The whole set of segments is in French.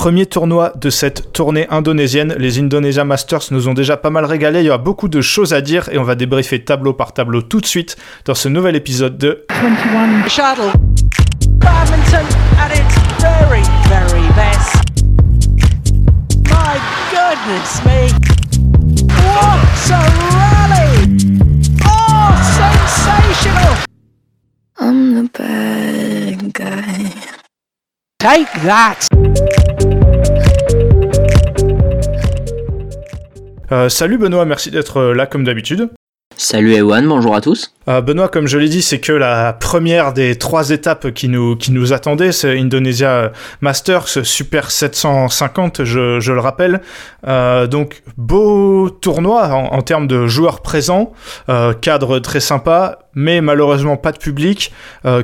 Premier tournoi de cette tournée indonésienne. Les Indonesia Masters nous ont déjà pas mal régalé. Il y a beaucoup de choses à dire et on va débriefer tableau par tableau tout de suite dans ce nouvel épisode de 21 Shuttle. Badminton at its very, very best. My goodness me. What a rally! Oh, sensational! I'm the bad guy. Take that! Euh, salut Benoît, merci d'être euh, là comme d'habitude. Salut Ewan, bonjour à tous. Euh, Benoît, comme je l'ai dit, c'est que la première des trois étapes qui nous, qui nous attendaient, c'est Indonesia Masters Super 750, je, le rappelle. Euh, donc, beau tournoi en, termes de joueurs présents, euh, cadre très sympa, mais malheureusement pas de public.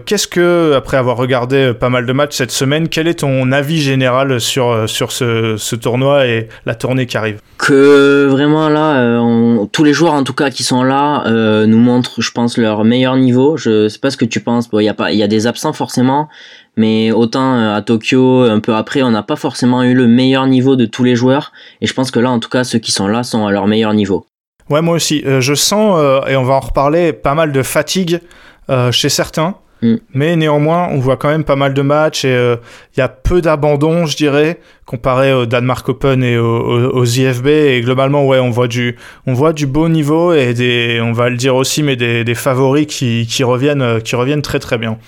Qu'est-ce que, après avoir regardé pas mal de matchs cette semaine, quel est ton avis général sur, sur ce, ce tournoi et la tournée qui arrive? Que vraiment là, tous les joueurs en tout cas qui sont là nous montrent, je pense, leur meilleur niveau. Je sais pas ce que tu penses. Il y a pas, y a des absents forcément, mais autant euh, à Tokyo, un peu après, on n'a pas forcément eu le meilleur niveau de tous les joueurs. Et je pense que là, en tout cas, ceux qui sont là sont à leur meilleur niveau. Ouais, moi aussi. Euh, je sens, euh, et on va en reparler, pas mal de fatigue chez certains. Mm. Mais néanmoins, on voit quand même pas mal de matchs et il euh, y a peu d'abandon, je dirais, comparé au Denmark Open et aux, IFB. Et globalement, ouais, on voit du, on voit du beau niveau et des, on va le dire aussi, mais des, des favoris qui, qui reviennent, qui reviennent très très bien.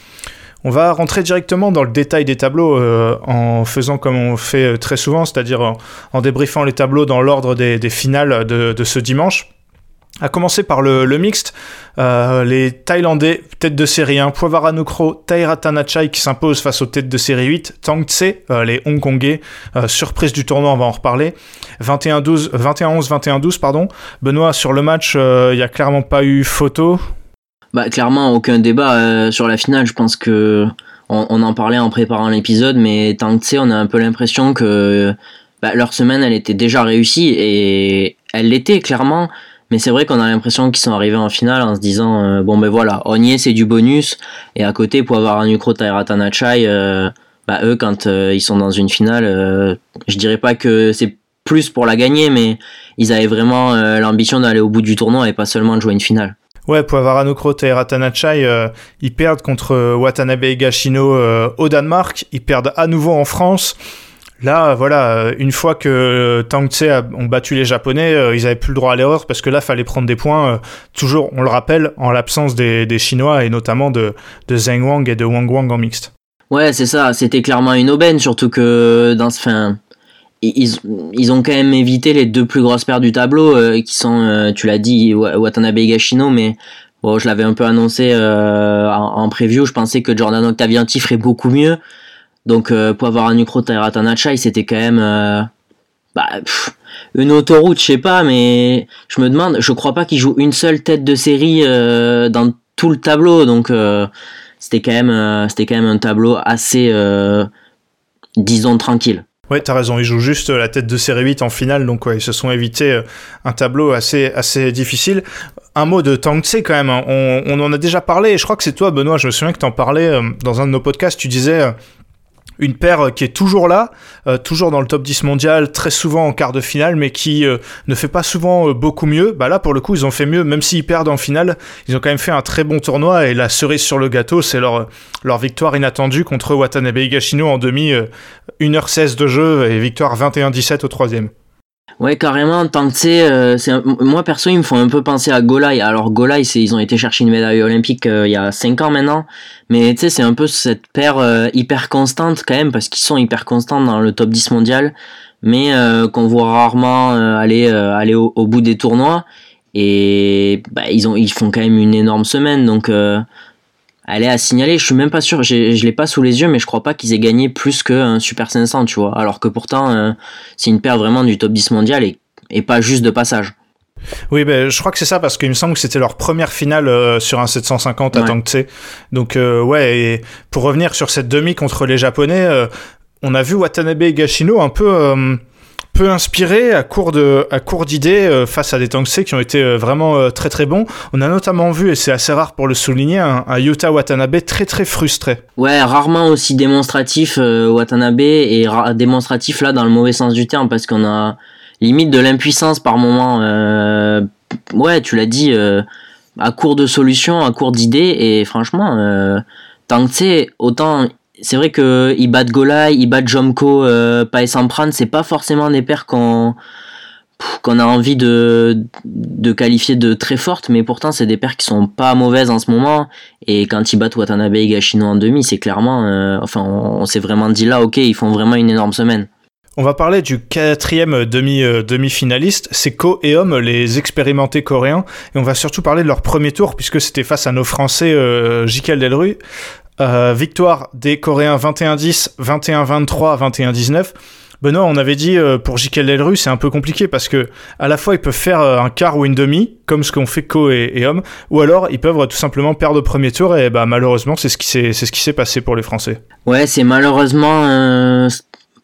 On va rentrer directement dans le détail des tableaux euh, en faisant comme on fait très souvent, c'est-à-dire en, en, débriefant les tableaux dans l'ordre des, des, finales de, de, ce dimanche. À commencer par le, mixte, euh, les Thaïlandais, tête de série 1, Poivaranukro, Tairatanachai qui s'impose face aux têtes de série 8, Tang Tse, euh, les Hongkongais, euh, surprise du tournoi, on va en reparler, 21-12, 21-11-21-12, pardon. Benoît, sur le match, il n'y a clairement pas eu photo, bah clairement aucun débat sur la finale. Je pense que on, en parlait en préparant l'épisode, mais tu sais, on a un peu l'impression que bah, leur semaine elle était déjà réussie et elle l'était clairement. Mais c'est vrai qu'on a l'impression qu'ils sont arrivés en finale en se disant euh, bon ben voilà, on y est, c'est du bonus. Et à côté, pour avoir un Ukro Tairatanachai, euh, bah eux quand euh, ils sont dans une finale, je dirais pas que c'est plus pour la gagner, mais ils avaient vraiment l'ambition d'aller au bout du tournoi et pas seulement de jouer une finale. Ouais, Poivaranukro et Ratanachai, ils perdent contre Watanabe et Gashino au Danemark. Ils perdent à nouveau en France. Là, voilà, une fois que Tang Tse ont battu les Japonais, euh, ils avaient plus le droit à l'erreur parce que là, fallait prendre des points. euh, toujours, on le rappelle, en l'absence des, Chinois et notamment de, de Zheng Wang et de Wang Wang en mixte. Ouais, c'est ça. C'était clairement une aubaine, surtout que dans ce fin, ils, ont quand même évité les deux plus grosses paires du tableau, euh, qui sont, euh, tu l'as dit, Watanabe et Gashino, mais bon, je l'avais un peu annoncé euh, en, en, preview, je pensais que Jordan Octavianti ferait beaucoup mieux. Donc euh, pour avoir un Ukro Tairatanachai, c'était quand même euh, bah, une autoroute, je sais pas, mais je me demande, je crois pas qu'il joue une seule tête de série euh, dans tout le tableau, donc c'était quand même c'était quand même un tableau assez disons tranquille. Ouais, t'as raison, ils jouent juste la tête de série 8 en finale, donc ils se sont évités un tableau assez, assez difficile. Un mot de Tang Tse quand même, hein. on, on, en a déjà parlé, et je crois que c'est toi Benoît, je me souviens que t'en parlais dans un de nos podcasts, tu disais une paire qui est toujours là, euh, toujours dans le top 10 mondial, très souvent en quart de finale, mais qui euh, ne fait pas souvent euh, beaucoup mieux. Bah là, pour le coup, ils ont fait mieux, même s'ils perdent en finale, ils ont quand même fait un très bon tournoi, et la cerise sur le gâteau, c'est leur, leur victoire inattendue contre Watanabe Higashino en demi, 1h16 de jeu, et victoire 21-17 au troisième. Ouais, carrément, tant que c'est, euh, moi perso, ils me font un peu penser à Golai. Alors Golai, c'est, ils ont été chercher une médaille olympique euh, il y a 5 ans maintenant, mais tu sais, c'est un peu cette paire euh, hyper constante quand même, parce qu'ils sont hyper constants dans le top 10 mondial, mais euh, qu'on voit rarement aller aller au, au, bout des tournois. Et bah, ils ont, ils font quand même une énorme semaine, donc elle est à signaler. Je suis même pas sûr, je l'ai pas sous les yeux, mais je crois pas qu'ils aient gagné plus qu'un Super 500, tu vois. Alors que pourtant, euh, c'est une paire vraiment du top 10 mondial et, et pas juste de passage. Oui, ben, je crois que c'est ça parce qu'il me semble que c'était leur première finale euh, sur un 750 à. Tang Tse. Donc, euh, ouais, et pour revenir sur cette demi contre les Japonais, euh, on a vu Watanabe et Gashino un peu peu inspiré à court de à court d'idées euh, face à des Tangsei qui ont été euh, vraiment euh, très très bons. On a notamment vu et c'est assez rare pour le souligner un, un, Yuta Watanabe très très frustré. Ouais, rarement aussi démonstratif Watanabe et démonstratif là dans le mauvais sens du terme parce qu'on a limite de l'impuissance par moment. ouais, tu l'as dit à court de solutions, à court d'idées et franchement Tangsei autant c'est vrai que ils battent Golai, ils battent Jomko, euh, Pae Sampran, c'est pas forcément des paires qu'on qu'on a envie de, de qualifier de très fortes, mais pourtant c'est des paires qui sont pas mauvaises en ce moment. Et quand ils battent Watanabe et Gashino en demi, c'est clairement, euh, enfin, on, s'est vraiment dit là, ok, ils font vraiment une énorme semaine. On va parler du quatrième demi, euh, demi-finaliste, c'est Ko et Hom, les expérimentés coréens, et on va surtout parler de leur premier tour, puisque c'était face à nos Français euh, Jikel Delru. Euh, victoire des Coréens 21-10, 21-23, 21-19. Benoît, on avait dit euh, pour Jikel Delru, c'est un peu compliqué parce que à la fois ils peuvent faire euh, un quart ou une demi, comme ce qu'ont fait Ko et, Homme, ou alors ils peuvent tout simplement perdre au premier tour et bah malheureusement c'est ce qui s'est c'est ce qui s'est passé pour les Français. Ouais, c'est malheureusement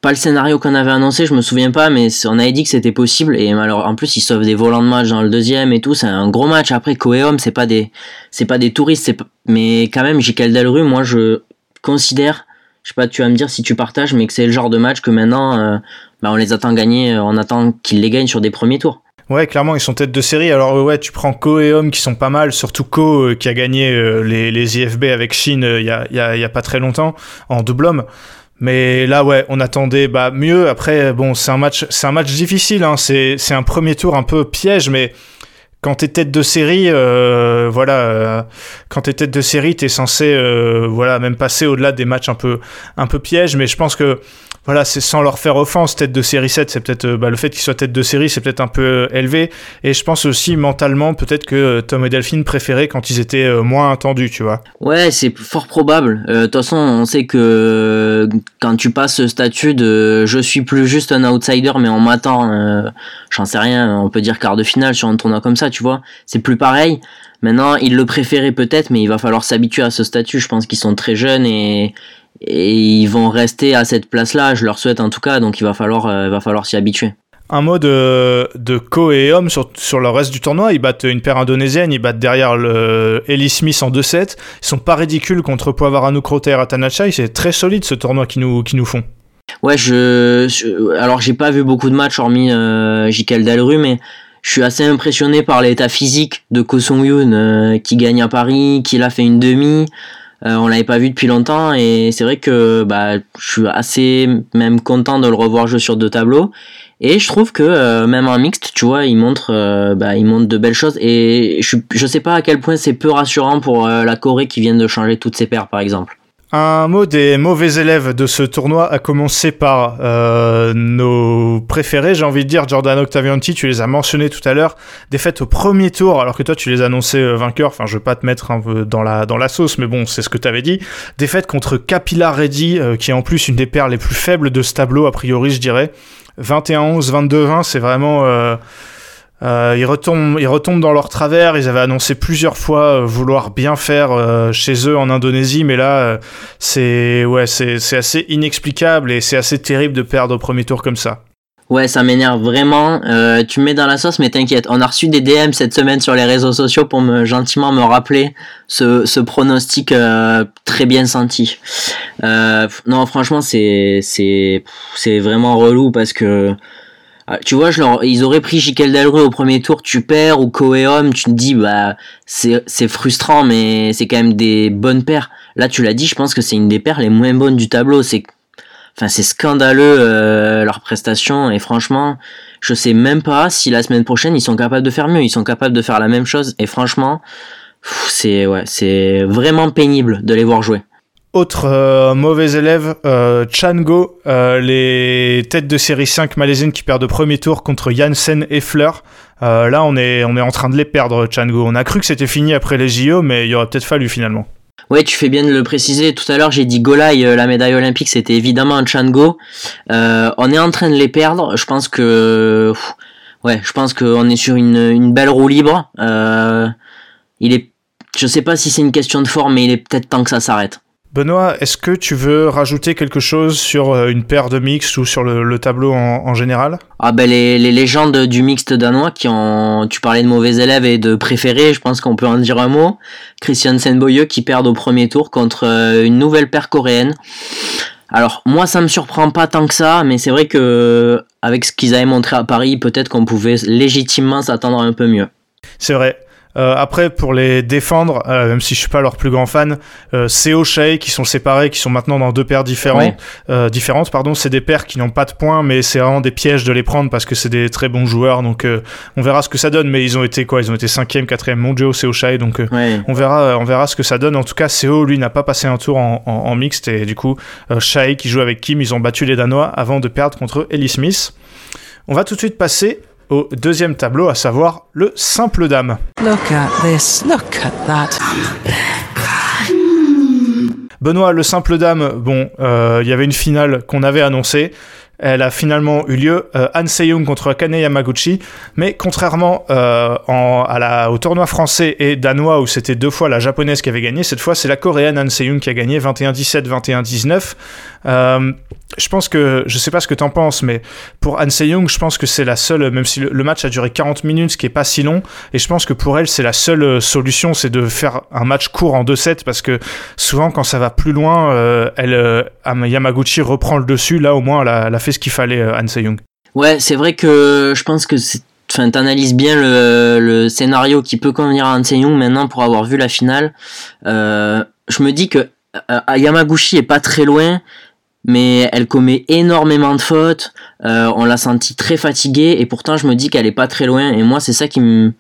pas le scénario qu'on avait annoncé, je me souviens pas, mais on avait dit que c'était possible et alors en plus ils sauvent des volants de match dans le deuxième et tout, c'est un gros match. Après Coeum, c'est pas des c'est pas des touristes, mais quand même Jikel Delru, moi je considère, je sais pas, tu vas me dire si tu partages, mais que c'est le genre de match que maintenant euh, bah, on les attend gagner, euh, on attend qu'ils les gagnent sur des premiers tours. Ouais, clairement, ils sont tête de série. Alors, ouais, tu prends Ko et Homme qui sont pas mal, surtout Ko euh, qui a gagné les, les IFB avec Chine il a, y, a, y, a, pas très longtemps en double homme. Mais là, ouais, on attendait bah, mieux. Après, bon, c'est un match, c'est un match difficile. Hein. C'est, c'est un premier tour un peu piège, mais quand t'es tête de série, euh, voilà, euh, quand t'es tête de série, t'es censé, euh, voilà, même passer au-delà des matchs un peu, un peu pièges. Mais je pense que voilà, c'est sans leur faire offense, tête de série 7, c'est peut-être euh, bah, le fait qu'ils soient tête de série, c'est peut-être un peu euh, élevé. Et je pense aussi mentalement, peut-être que euh, Tom et Delphine préféraient quand ils étaient moins attendus, tu vois. Ouais, c'est fort probable. De toute façon, on sait que quand tu passes ce statut de je suis plus juste un outsider, mais on m'attend, j'en sais rien, on peut dire quart de finale sur un tournoi comme ça, tu vois. C'est plus pareil. Maintenant, ils le préféraient peut-être, mais il va falloir s'habituer à ce statut. Je pense qu'ils sont très jeunes et et ils vont rester à cette place-là, je leur souhaite en tout cas, donc il va falloir, euh, va falloir s'y habituer. Un mot de, de Ko et Homme sur, sur le reste du tournoi. Ils battent une paire indonésienne, ils battent derrière le Ellie Smith en 2-7. Ils sont pas ridicules contre Poivaranu Krote et Ratanachai. C'est très solide ce tournoi qu'ils nous, qui nous font. Ouais, je, alors j'ai pas vu beaucoup de matchs hormis euh, Jikel Dalru, mais je suis assez impressionné par l'état physique de Ko Song Yoon euh, qui gagne à Paris, qui l'a fait une demi. Euh, on l'avait pas vu depuis longtemps et c'est vrai que bah, je suis assez même content de le revoir jouer sur deux tableaux. Et je trouve que euh, même en mixte, tu vois, il montre, euh, bah, il montre de belles choses. Et je, je sais pas à quel point c'est peu rassurant pour la Corée qui vient de changer toutes ses paires, par exemple. Un mot des mauvais élèves de ce tournoi, a commencé par euh, nos préférés, j'ai envie de dire, Jordan Octavianti, tu les as mentionnés tout à l'heure, défaite au premier tour, alors que toi tu les annonçais euh, vainqueurs, enfin je veux pas te mettre un peu dans la, dans la sauce, mais bon, c'est ce que tu avais dit. Défaite contre Kapila Reddy, euh, qui est en plus une des paires les plus faibles de ce tableau, a priori je dirais. 21-11, 22-20, c'est vraiment... Euh, ils, retombent, ils retombent dans leur travers. Ils avaient annoncé plusieurs fois euh, vouloir bien faire euh, chez eux en Indonésie, mais là, euh, c'est ouais, assez inexplicable et c'est assez terrible de perdre au premier tour comme ça. Ouais, ça m'énerve vraiment. tu me mets dans la sauce, mais t'inquiète. On a reçu des DM cette semaine sur les réseaux sociaux pour me gentiment me rappeler ce, ce pronostic très bien senti. non, franchement, c'est c'est vraiment relou parce que tu vois, je leur, ils auraient pris Jikel Delru au premier tour, tu perds, ou Coeum, tu te dis, bah, c'est frustrant, mais c'est quand même des bonnes paires. Là, tu l'as dit, je pense que c'est une des paires les moins bonnes du tableau. C'est, enfin, c'est scandaleux, euh, leur prestation, et franchement, je sais même pas si la semaine prochaine, ils sont capables de faire mieux. Ils sont capables de faire la même chose, et franchement, c'est, ouais, c'est vraiment pénible de les voir jouer. Autre euh, mauvais élève, euh, Chango, euh, les têtes de série 5 malaisiennes qui perdent au premier tour contre Janssen et Fleur. là, on est, on est en train de les perdre, Chango. On a cru que c'était fini après les JO, mais il aurait peut-être fallu finalement. Ouais, tu fais bien de le préciser. Tout à l'heure, j'ai dit Golai, la médaille olympique, c'était évidemment un Chango. on est en train de les perdre. Je pense que, ouais, je pense qu'on est sur une, une belle roue libre. il est, je sais pas si c'est une question de forme, mais il est peut-être temps que ça s'arrête. Benoît, est-ce que tu veux rajouter quelque chose sur euh, une paire de mixtes ou sur le, tableau en, général? Ah ben les, légendes du mixte danois qui ont, tu parlais de mauvais élèves et de préférés, je pense qu'on peut en dire un mot. Christian Senboye qui perd au premier tour contre euh, une nouvelle paire coréenne. Alors moi ça me surprend pas tant que ça, mais c'est vrai que avec ce qu'ils avaient montré à Paris, peut-être qu'on pouvait légitimement s'attendre un peu mieux. C'est vrai. Euh, après, pour les défendre, euh, même si je suis pas leur plus grand fan, euh, c'est O'Shea qui sont séparés, qui sont maintenant dans deux paires différentes. Euh, différentes pardon, c'est des paires qui n'ont pas de points, mais c'est vraiment des pièges de les prendre parce que c'est des très bons joueurs. Donc, on verra ce que ça donne. Mais ils ont été quoi? Ils ont été cinquième, quatrième mondiaux, c'est O'Shea. Donc, on verra, on verra ce que ça donne. En tout cas, CO lui n'a pas passé un tour en, en, en mixte et du coup, Shai qui joue avec Kim, ils ont battu les Danois avant de perdre contre Ellie Smith. On va tout de suite passer au deuxième tableau, à savoir le simple dame. Look at this, look at that. Benoît, le simple dame, bon, euh, il y avait une finale qu'on avait annoncée. Elle a finalement eu lieu, euh, Han Seyung contre Kane Yamaguchi, mais contrairement euh, à la, au tournoi français et danois où c'était deux fois la japonaise qui avait gagné, cette fois c'est la coréenne Han Seyung qui a gagné 21-17, 21-19. Euh, je pense que, je sais pas ce que t'en penses, mais pour Han Se-young, je pense que c'est la seule, même si le, match a duré 40 minutes, ce qui est pas si long, et je pense que pour elle, c'est la seule euh, solution, c'est de faire un match court en 2-7, parce que souvent, quand ça va plus loin, euh, elle, euh, Yamaguchi reprend le dessus, là, au moins, elle a, fait ce qu'il fallait, Han Se-young. Ouais, c'est vrai que je pense que c'est Enfin, t'analyses bien le, le, scénario qui peut convenir à Han Se-young maintenant pour avoir vu la finale. Euh, je me dis que Yamaguchi est pas très loin, mais elle commet énormément de fautes. Euh, on l'a senti très fatiguée et pourtant je me dis qu'elle est pas très loin. Et moi c'est ça qui me,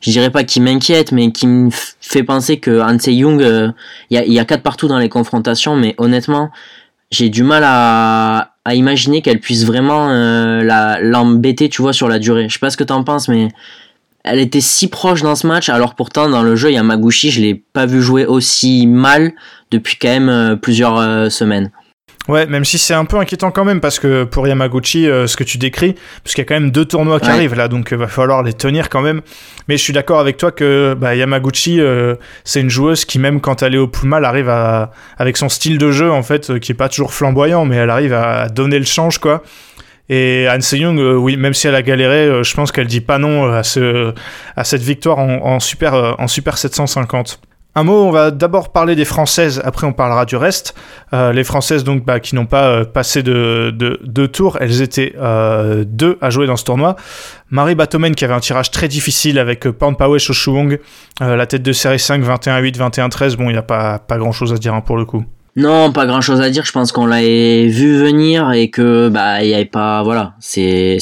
je dirais pas qui m'inquiète, mais qui me fait penser que Han Young, euh, il y, a, quatre partout dans les confrontations, mais honnêtement j'ai du mal à, imaginer qu'elle puisse vraiment euh, l'embêter, tu vois, sur la durée. Je sais pas ce que t'en penses, mais elle était si proche dans ce match, alors pourtant dans le jeu, il y a Maguchi, je l'ai pas vu jouer aussi mal depuis quand même plusieurs semaines. Ouais, même si c'est un peu inquiétant quand même, parce que pour Yamaguchi, euh, ce que tu décris, parce qu'il y a quand même deux tournois qui arrivent là, donc il euh, va falloir les tenir quand même. Mais je suis d'accord avec toi que bah, Yamaguchi, euh, c'est une joueuse qui, même quand elle est au plus mal, arrive à, avec son style de jeu, en fait, qui est pas toujours flamboyant, mais elle arrive à donner le change, quoi. Et Han Se-young, oui, même si elle a galéré, je pense qu'elle dit pas non à, ce, à cette victoire en, en super, en super 750. Un mot, on va d'abord parler des Françaises, après on parlera du reste. Euh, les Françaises donc bah, qui n'ont pas euh, passé de, deux tours, elles étaient euh, deux à jouer dans ce tournoi. Marie Batomen qui avait un tirage très difficile avec Pan Pao Shoshuong, la tête de série 5, 21-8, 21-13. Bon, il n'y a pas, pas grand chose à dire hein, pour le coup. Non, pas grand chose à dire. Je pense qu'on l'avait vu venir et que bah il y avait pas voilà, c'est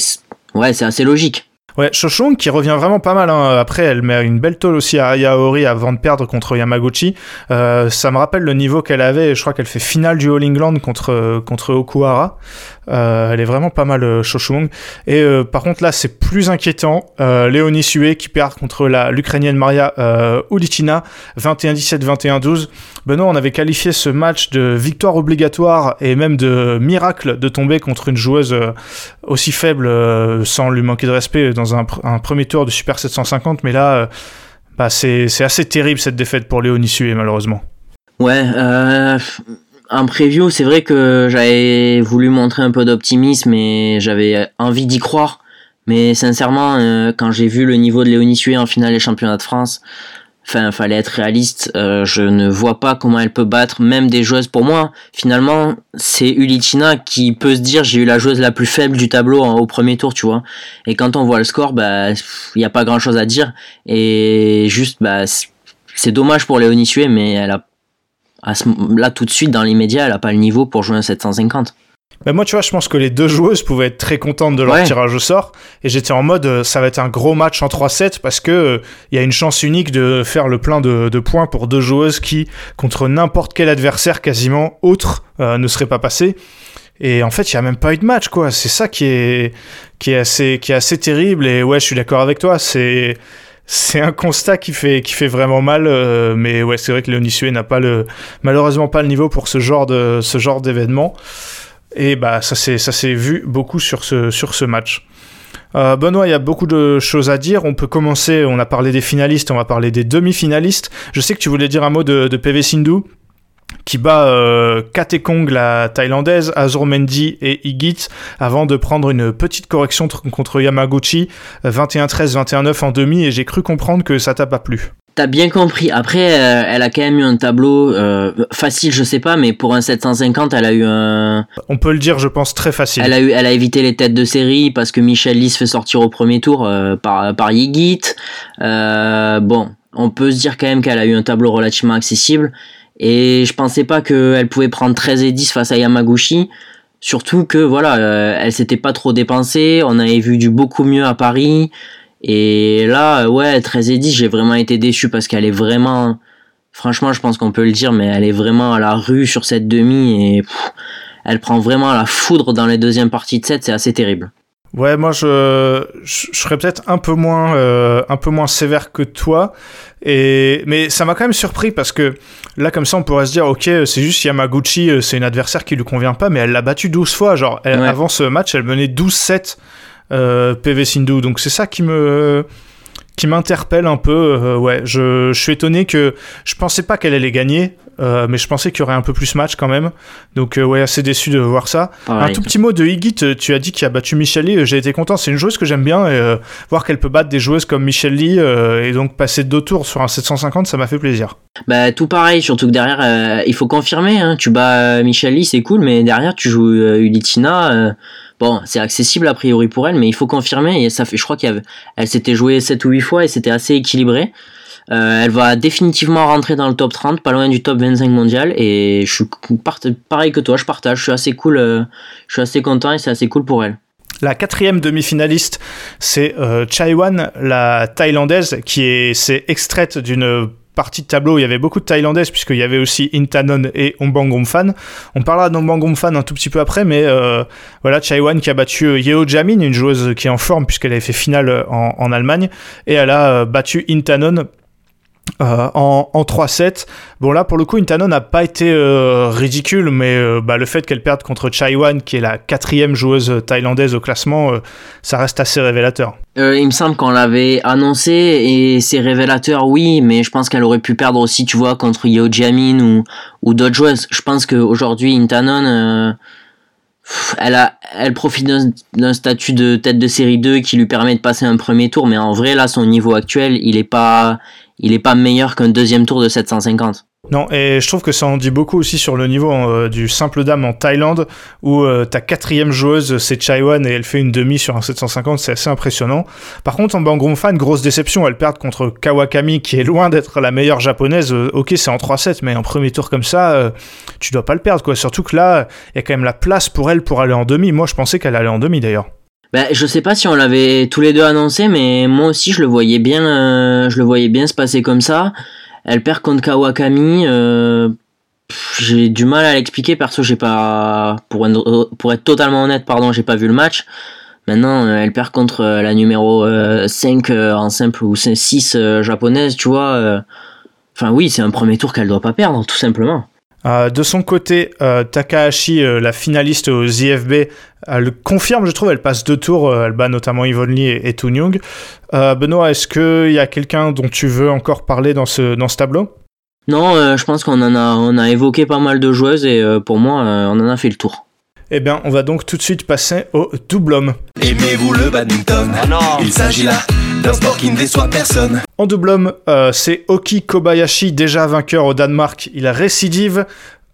ouais, c'est assez logique. Ouais, Shoshong qui revient vraiment pas mal. Hein. Après, elle met une belle tôle aussi à Yaori avant de perdre contre Yamaguchi. Euh, ça me rappelle le niveau qu'elle avait. Je crois qu'elle fait finale du All England contre, contre Okuhara. Euh, elle est vraiment pas mal, euh, Et euh, par contre, là, c'est plus inquiétant. Léonie Sue qui perd contre la l'Ukrainienne Maria Ulitina, 21-17, 21-12. Benoît, on avait qualifié ce match de victoire obligatoire et même de miracle de tomber contre une joueuse aussi faible sans lui manquer de respect dans un, premier tour de Super 750. Mais là, bah, c'est assez terrible cette défaite pour Léonie Sue, malheureusement. Ouais, en preview, c'est vrai que j'avais voulu montrer un peu d'optimisme et j'avais envie d'y croire. Mais sincèrement, euh, quand j'ai vu le niveau de Léonie Sué en finale des championnats de France, enfin, fallait être réaliste. Euh, je ne vois pas comment elle peut battre même des joueuses. Pour moi, finalement, c'est Ulitina qui peut se dire j'ai eu la joueuse la plus faible du tableau au premier tour, tu vois. Et quand on voit le score, bah, il n'y a pas grand chose à dire. Et juste, bah, c'est dommage pour Léonie Sué, mais elle a là tout de suite dans l'immédiat elle a pas le niveau pour jouer un 750 ben moi, tu vois, je pense que les deux joueuses pouvaient être très contentes de leur tirage au sort. Et j'étais en mode, euh, ça va être un gros match en 3-7 parce que il euh, y a une chance unique de faire le plein de, points pour deux joueuses qui, contre n'importe quel adversaire quasiment autre, euh, ne seraient pas passées. Et en fait, il y a même pas eu de match, quoi. C'est ça qui est, qui est assez, qui est assez terrible. Et ouais, je suis d'accord avec toi. C'est, c'est un constat qui fait, qui fait vraiment mal, euh, mais ouais, c'est vrai que Léonie n'a pas le, malheureusement pas le niveau pour ce genre de, ce genre d'événement. Et bah, ça s'est, ça s'est vu beaucoup sur ce, sur ce match. Euh, Benoît, il y a beaucoup de choses à dire. On peut commencer, on a parlé des finalistes, on va parler des demi-finalistes. Je sais que tu voulais dire un mot de, de PV Sindhu qui bat Katekong, la thaïlandaise, Azur Mendy et Igit, avant de prendre une petite correction contre Yamaguchi, 21-13, 21-9 en demi, et j'ai cru comprendre que ça t'a pas plu. T'as bien compris. Après, euh, elle a quand même eu un tableau euh, facile, je sais pas, mais pour un 750, elle a eu un. On peut le dire, je pense très facile. Elle a eu, elle a évité les têtes de série parce que Michel Lee se fait sortir au premier tour euh, par par Yigit. bon, on peut se dire quand même qu'elle a eu un tableau relativement accessible. Et je pensais pas qu'elle pouvait prendre 13 et 10 face à Yamaguchi. Surtout que voilà, elle s'était pas trop dépensée. On avait vu du beaucoup mieux à Paris. Et là, ouais, 13 et 10, j'ai vraiment été déçu parce qu'elle est vraiment, franchement, je pense qu'on peut le dire, mais elle est vraiment à la rue sur cette demi et elle prend vraiment la foudre dans les deuxièmes parties de set, c'est assez terrible. Ouais, moi je, je, serais peut-être un peu moins euh, un peu moins sévère que toi et mais ça m'a quand même surpris parce que là comme ça on pourrait se dire OK, c'est juste Yamaguchi, euh, c'est une adversaire qui lui convient pas mais elle l'a battu 12 fois, genre avant ce match, elle menait 12-7 euh, PV Sindhu. Donc c'est ça qui me qui m'interpelle un peu. Euh, ouais, je, je, suis étonné que je pensais pas qu'elle allait gagner, euh, mais je pensais qu'il y aurait un peu plus match quand même. Donc ouais, assez déçu de voir ça. Un tout petit mot de Higit. Tu as dit qu'il a battu Michel Lee. J'ai été content. C'est une joueuse que j'aime bien et voir qu'elle peut battre des joueuses comme Michel Lee et donc passer deux tours sur un 750, ça m'a fait plaisir. Bah tout pareil, surtout que derrière, il faut confirmer. Hein. tu bats Michel Lee, c'est cool, mais derrière tu joues Ulitina Bon, c'est accessible a priori pour elle, mais il faut confirmer. Et ça fait, je crois qu'elle s'était jouée 7 ou 8 fois et c'était assez équilibré. Euh, elle va définitivement rentrer dans le top 30, pas loin du top 25 mondial. Et je suis pareil que toi, je partage. Je suis assez cool, euh, je suis assez content et c'est assez cool pour elle. La quatrième demi-finaliste, c'est euh, Chaiwan, la thaïlandaise, qui est, extraite d'une partie de tableau, il y avait beaucoup de Thaïlandaises, puisqu'il y avait aussi Intanon et Ombang Fan. On parlera d'Ombang Fan un tout petit peu après, mais euh, voilà, Chaiwan qui a battu euh, Yeo Jamin, une joueuse qui est en forme, puisqu'elle avait fait finale en, en Allemagne, et elle a euh, battu Intanon euh, en, en 3-7. Bon là pour le coup Intano n'a pas été euh, ridicule mais euh, bah, le fait qu'elle perde contre Chaiwan qui est la quatrième joueuse thaïlandaise au classement ça reste assez révélateur. il me semble qu'on l'avait annoncé et c'est révélateur oui mais je pense qu'elle aurait pu perdre aussi tu vois contre Yeo Jamin ou, ou d'autres joueuses. Je pense qu'aujourd'hui Intanon elle, a, elle profite d'un statut de tête de série 2 qui lui permet de passer un premier tour mais en vrai là son niveau actuel il est pas il est pas meilleur qu'un deuxième tour de 750. Non, et je trouve que ça en dit beaucoup aussi sur le niveau euh, du simple dame en Thaïlande, où euh, ta quatrième joueuse, c'est Chaiwan, et elle fait une demi sur un 750, c'est assez impressionnant. Par contre, en Bangron fan, grosse déception, elle perd contre Kawakami, qui est loin d'être la meilleure japonaise. Euh, ok, c'est en 3-7, mais en premier tour comme ça, tu dois pas le perdre, quoi. Surtout que là, il y a quand même la place pour elle pour aller en demi. Moi, je pensais qu'elle allait en demi, d'ailleurs. Ben, je sais pas si on l'avait tous les deux annoncé, mais moi aussi je le voyais bien, euh, je le voyais bien se passer comme ça. Elle perd contre Kawakami. Euh, j'ai du mal à l'expliquer perso. J'ai pas, pour être, pour être totalement honnête, pardon, j'ai pas vu le match. Maintenant, euh, elle perd contre la numéro 5 en simple ou 6 japonaise, tu vois. Enfin oui, c'est un premier tour qu'elle doit pas perdre, tout simplement. Euh, de son côté, euh, Takahashi, euh, la finaliste aux IFB, elle confirme, je trouve, elle passe deux tours, elle bat notamment Yvonne Lee et, Toon Young. Benoît, est-ce qu'il y a quelqu'un dont tu veux encore parler dans ce, dans ce tableau? Non, je pense qu'on en a, on a évoqué pas mal de joueuses et pour moi, on en a fait le tour. Eh bien, on va donc tout de suite passer au double homme. Aimez-vous le badminton ah Il s'agit là d'un sport qui ne déçoit personne. En double homme, euh, c'est Oki Kobayashi, déjà vainqueur au Danemark. Il a récidive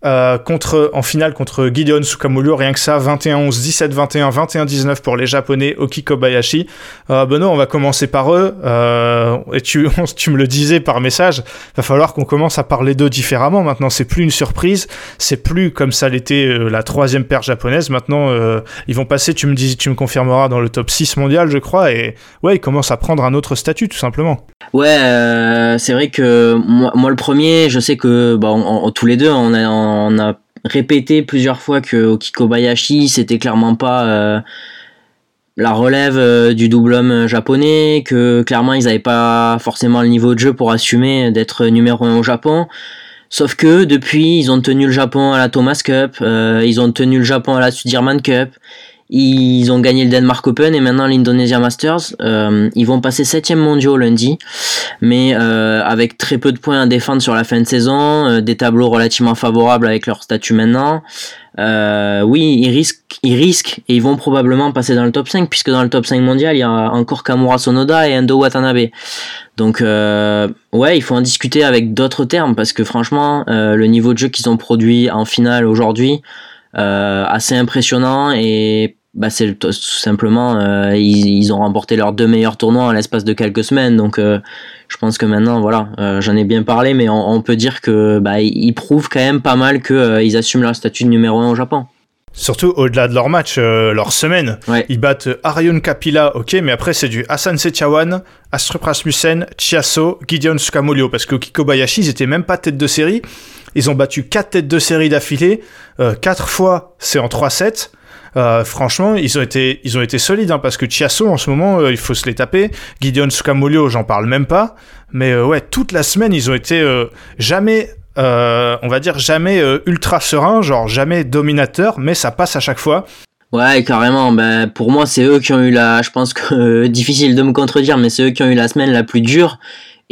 euh, contre, en finale contre Gideon Sukamulu, rien que ça, 21-11, 17-21, 21-19 pour les Japonais, Oki Kobayashi. Euh, Benoît, on va commencer par eux, euh, et tu, tu me le disais par message, va falloir qu'on commence à parler d'eux différemment maintenant, c'est plus une surprise, c'est plus comme ça l'était euh, la troisième paire japonaise, maintenant ils vont passer, tu me dis, tu me confirmeras, dans le top 6 mondial je crois, et ouais, ils commencent à prendre un autre statut tout simplement. Ouais, c'est vrai que moi, le premier, je sais que bah, tous les deux, on a... On a répété plusieurs fois que Okikobayashi c'était clairement pas euh, la relève euh, du double homme japonais, que clairement ils n'avaient pas forcément le niveau de jeu pour assumer d'être numéro 1 au Japon. Sauf que depuis, ils ont tenu le Japon à la Thomas Cup, euh, ils ont tenu le Japon à la Sudirman Cup, Ils ont gagné le Denmark Open et maintenant l'Indonesia Masters. Euh, ils vont passer 7 mondiaux lundi, mais euh, avec très peu de points à défendre sur la fin de saison, euh, des tableaux relativement favorables avec leur statut maintenant. oui, ils risquent, ils risquent et ils vont probablement passer dans le top 5 puisque dans le top 5 mondial, il y a encore Kamura Sonoda et Endo Watanabe. Donc ouais, il faut en discuter avec d'autres termes parce que franchement, le niveau de jeu qu'ils ont produit en finale aujourd'hui, assez impressionnant et bah c'est tout simplement euh, ils, ont remporté leurs deux meilleurs tournois en l'espace de quelques semaines donc euh, je pense que maintenant voilà euh, j'en ai bien parlé mais on, peut dire que bah, ils prouvent quand même pas mal que ils assument leur statut de numéro 1 au Japon Surtout au-delà de leur match, leur semaine. Ils battent Arion Kapila, ok, mais après c'est du Hassan Setiawan, Astrup Rasmussen, Chiasso, Gideon Sukamulio, parce que Kikobayashi, ils étaient même pas tête de série. Ils ont battu quatre têtes de série d'affilée, quatre fois c'est en 3-7. Euh, franchement, ils ont été, ils ont été solides, hein, parce que Chiasso, en ce moment, euh, il faut se les taper. Gideon Sukamulio, j'en parle même pas. Mais euh, ouais, toute la semaine, ils ont été jamais, on va dire, jamais ultra sereins, genre jamais dominateurs, mais ça passe à chaque fois. Ouais, carrément. Ben, pour moi, c'est eux qui ont eu la. Je pense que difficile de me contredire, mais c'est eux qui ont eu la semaine la plus dure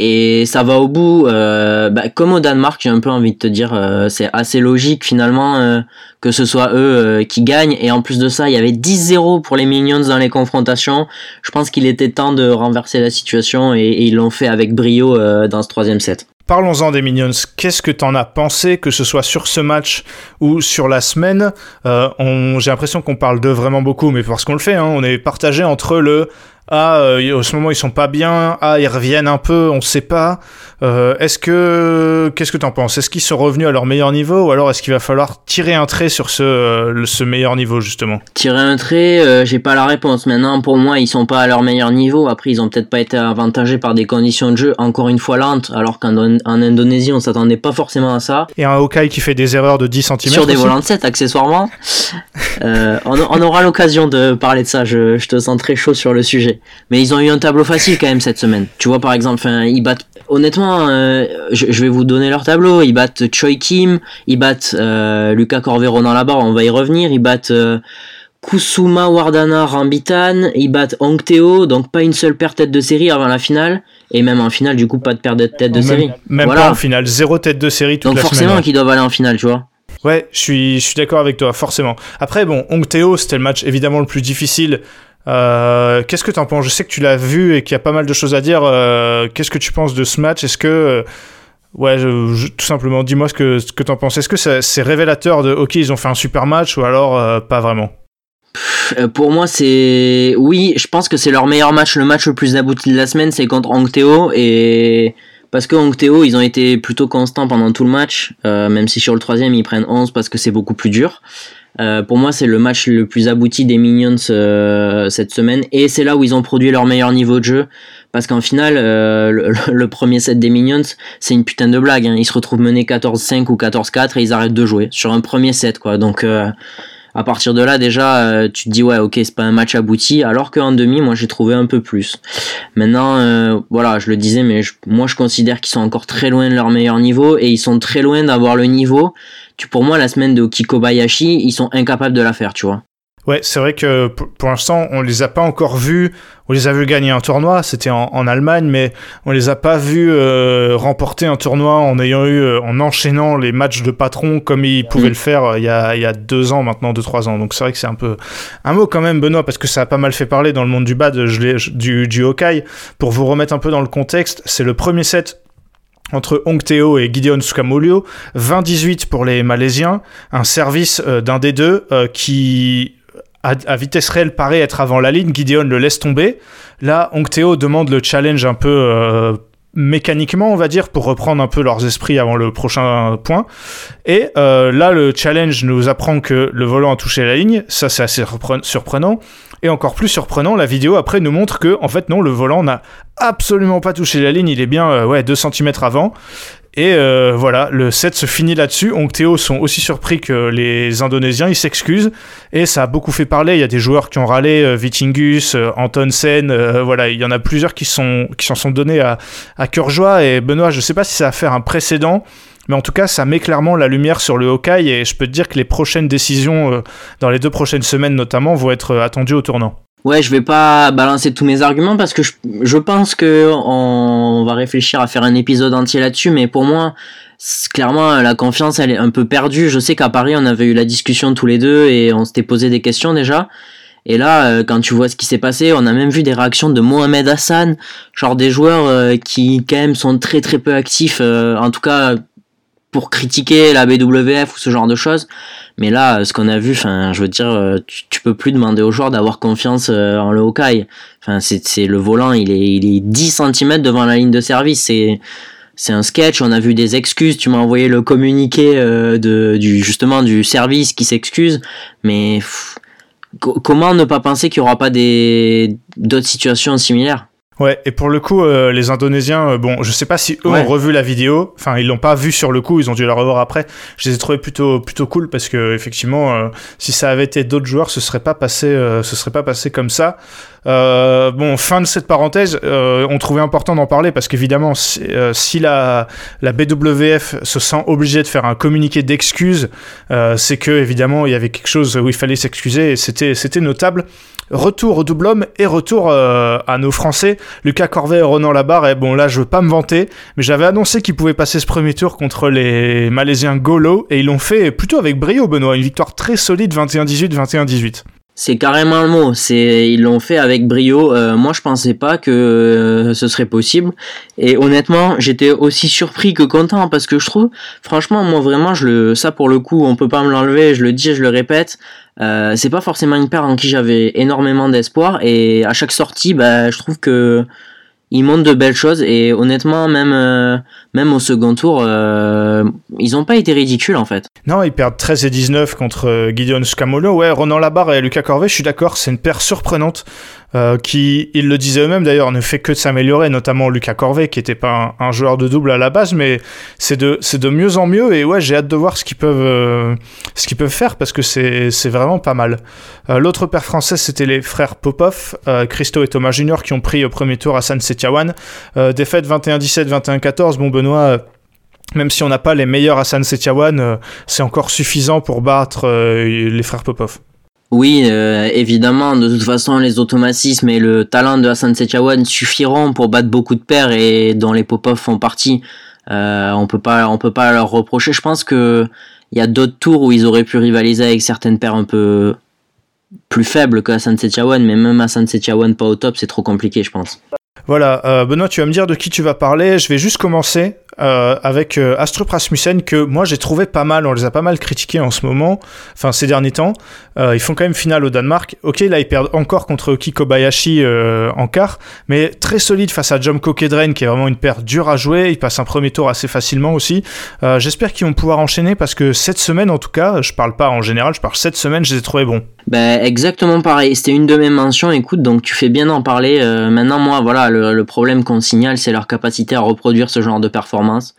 et ça va au bout. Euh, bah, comme au Danemark, j'ai un peu envie de te dire, euh, c'est assez logique finalement euh, que ce soit eux qui gagnent. Et en plus de ça, il y avait 10-0 pour les Minions dans les confrontations. Je pense qu'il était temps de renverser la situation et, ils l'ont fait avec brio dans ce troisième set. Parlons-en des Minions. Qu'est-ce que t'en as pensé, que ce soit sur ce match ou sur la semaine? J'ai l'impression qu'on parle d'eux vraiment beaucoup, mais parce qu'on le fait, hein, on est partagé entre le ah, euh, au ce moment ils sont pas bien, ah, ils reviennent un peu, on sait pas. Euh, est-ce que, qu'est-ce que t'en penses? Est-ce qu'ils sont revenus à leur meilleur niveau ou alors est-ce qu'il va falloir tirer un trait sur ce, euh, ce meilleur niveau justement? Tirer un trait, j'ai pas la réponse. Maintenant, pour moi, ils sont pas à leur meilleur niveau. Après, ils ont peut-être pas été avantagés par des conditions de jeu encore une fois lentes, alors qu'en Indonésie, on s'attendait pas forcément à ça. Et un Hawkeye qui fait des erreurs de 10 cm. Sur des volants de 7, accessoirement. on, on, aura l'occasion de parler de ça. Je, je te sens très chaud sur le sujet. Mais ils ont eu un tableau facile quand même cette semaine. Tu vois, par exemple, ils battent. Honnêtement, euh, je, vais vous donner leur tableau. Ils battent Choi Kim, ils battent euh, Lucas Corvero dans la barre, on va y revenir. Ils battent euh, Kusuma Wardana Rambitan, ils battent Hong Teo, donc pas une seule perte tête de série avant la finale. Et même en finale, du coup, pas de perte de tête de série. Même pas en finale, zéro tête de série toute donc la forcément qu'ils doivent aller en finale, tu vois. Ouais, je suis, je suis d'accord avec toi, forcément. Après, bon, Hong Teo, c'était le match évidemment le plus difficile euh, qu'est-ce que tu en penses? Je sais que tu l'as vu et qu'il y a pas mal de choses à dire. Euh, qu'est-ce que tu penses de ce match? Est-ce que, euh, ouais, tout simplement, dis-moi ce que, ce que tu en penses. Est-ce que c'est révélateur de, ok, ils ont fait un super match ou alors pas vraiment? Pour moi, c'est oui, je pense que c'est leur meilleur match, le match le plus abouti de la semaine, c'est contre Angteo et parce que Angteo, ils ont été plutôt constants pendant tout le match, même si sur le troisième ils prennent 11 parce que c'est beaucoup plus dur. Euh, pour moi, c'est le match le plus abouti des Minions euh, cette semaine, et c'est là où ils ont produit leur meilleur niveau de jeu, parce qu'en finale, euh, le, premier set des Minions, c'est une putain de blague. Hein. Ils se retrouvent menés 14-5 ou 14-4 et ils arrêtent de jouer sur un premier set, quoi. Donc à partir de là, déjà, tu te dis ouais, ok, c'est pas un match abouti, alors qu'en demi, moi, j'ai trouvé un peu plus. Maintenant, voilà, je le disais, mais moi, je considère qu'ils sont encore très loin de leur meilleur niveau et ils sont très loin d'avoir le niveau pour moi, la semaine de Kikobayashi, ils sont incapables de la faire, tu vois. Ouais, c'est vrai que pour, l'instant, on les a pas encore vus. On les a vus gagner un tournoi, c'était en, Allemagne, mais on les a pas vus euh, remporter un tournoi en ayant eu, euh, en enchaînant les matchs de patron comme ils pouvaient le faire euh, il, y a, il y a deux ans maintenant, deux trois ans. Donc c'est vrai que c'est un peu un mot quand même, Benoît, parce que ça a pas mal fait parler dans le monde du bad, je du, du Hawkeye. Pour vous remettre un peu dans le contexte, c'est le premier set entre Hong Teo et Gideon Sukamulio, 20-18 pour les Malaisiens, un service euh, d'un des deux euh, qui à, vitesse réelle paraît être avant la ligne, Gideon le laisse tomber. Là, Hong Teo demande le challenge un peu euh, mécaniquement, on va dire, pour reprendre un peu leurs esprits avant le prochain point. Et là, le challenge nous apprend que le volant a touché la ligne, ça c'est assez surprenant. Et encore plus surprenant, la vidéo après nous montre que, en fait, non, le volant n'a absolument pas touché la ligne, il est bien euh, ouais, 2 cm avant. Et euh, voilà, le set se finit là-dessus. Théo sont aussi surpris que les Indonésiens, ils s'excusent. Et ça a beaucoup fait parler. Il y a des joueurs qui ont râlé, euh, Vitingus, Antonsen, voilà, il y en a plusieurs qui, sont, qui s'en sont donnés à, à cœur joie. Et Benoît, je sais pas si ça va faire un précédent, Mais en tout cas, ça met clairement la lumière sur le Hawkeye et je peux te dire que les prochaines décisions, euh, dans les deux prochaines semaines notamment, vont être euh, attendues au tournant. Ouais, je vais pas balancer tous mes arguments parce que je, je pense que on va réfléchir à faire un épisode entier là-dessus, mais pour moi, clairement, la confiance, elle est un peu perdue. Je sais qu'à Paris, on avait eu la discussion tous les deux et on s'était posé des questions déjà. Et là, euh, quand tu vois ce qui s'est passé, on a même vu des réactions de Mohamed Hassan, genre des joueurs euh, qui quand même sont très très peu actifs, euh, en tout cas pour critiquer la BWF ou ce genre de choses. Mais là, ce qu'on a vu, enfin, je veux dire, tu, peux plus demander aux joueurs d'avoir confiance en le Hawkeye. Enfin, c'est le volant, il est, il est 10 cm devant la ligne de service. C'est c'est un sketch, on a vu des excuses, tu m'as envoyé le communiqué de, du, justement du service qui s'excuse, mais comment ne pas penser qu'il n'y aura pas d'autres situations similaires? Ouais, et pour le coup, euh, les Indonésiens, euh, bon, je sais pas si eux ont revu la vidéo. Enfin, ils l'ont pas vu sur le coup, ils ont dû la revoir après. Je les ai trouvés plutôt plutôt cool parce que effectivement, euh, si ça avait été d'autres joueurs, ce serait pas passé, ce serait pas passé comme ça. bon, fin de cette parenthèse, on trouvait important d'en parler parce qu'évidemment, si, si, la la BWF se sent obligée de faire un communiqué d'excuses, c'est que évidemment il y avait quelque chose où il fallait s'excuser et c'était c'était notable. Retour au double homme et retour à nos Français. Lucas Corvet et Ronan Labarre. Et bon, là, je veux pas me vanter, mais j'avais annoncé qu'ils pouvaient passer ce premier tour contre les Malaisiens Golo, et ils l'ont fait plutôt avec brio, Benoît. Une victoire très solide, 21-18, 21-18. C'est carrément le mot. C'est ils l'ont fait avec brio. Euh, moi, je pensais pas que euh, ce serait possible. Et honnêtement, j'étais aussi surpris que content parce que je trouve, franchement, moi vraiment, je le, ça pour le coup, on peut pas me l'enlever. Je le dis, je le répète. Euh, c'est pas forcément une paire en qui j'avais énormément d'espoir. Et à chaque sortie, bah, je trouve que ils montrent de belles choses et honnêtement même euh, même au second tour euh, ils ont pas été ridicules en fait. Non, ils perdent 13 et 19 contre euh, Gideon Scamolo. Ouais, Ronan Labarre et Lucas Corvet, je suis d'accord, c'est une paire surprenante. Euh, qui, ils le disaient eux-mêmes d'ailleurs, ne fait que de s'améliorer, notamment Lucas Corvet, qui n'était pas un, joueur de double à la base, mais c'est de, c'est de mieux en mieux, et ouais, j'ai hâte de voir ce qu'ils peuvent, euh, ce qu'ils peuvent faire, parce que c'est, c'est vraiment pas mal. Euh, l'autre paire française, c'était les frères Popov, Christo et Thomas Junior, qui ont pris au premier tour à San Setiawan. défaite 21-17, 21-14, bon Benoît même si on n'a pas les meilleurs à San Setiawan, c'est encore suffisant pour battre les frères Popov. Oui, euh, évidemment, de toute façon, les automatismes et le talent de Hassan Sechawan suffiront pour battre beaucoup de paires et dont les Popov font partie. Euh, on peut pas, on peut pas leur reprocher. Je pense que il y a d'autres tours où ils auraient pu rivaliser avec certaines paires un peu plus faibles que Hassan Sechawan, mais même Hassan Sechawan pas au top, c'est trop compliqué, je pense. Voilà, euh, Benoît, tu vas me dire de qui tu vas parler. Je vais juste commencer euh, avec euh, Astrup Rasmussen que moi j'ai trouvé pas mal. On les a pas mal critiqués en ce moment, enfin ces derniers temps. Ils font quand même finale au Danemark. Ok, là ils perdent encore contre Kiko Bayashi euh, en quart, mais très solide face à Jomko Kedren qui est vraiment une paire dure à jouer. Ils passent un premier tour assez facilement aussi. J'espère qu'ils vont pouvoir enchaîner parce que cette semaine en tout cas, je parle pas en général, je parle cette semaine, je les ai trouvés bons. Ben exactement pareil. C'était une de mes mentions. Écoute, donc tu fais bien d'en parler. maintenant moi voilà le, problème qu'on signale c'est leur capacité à reproduire ce genre de performance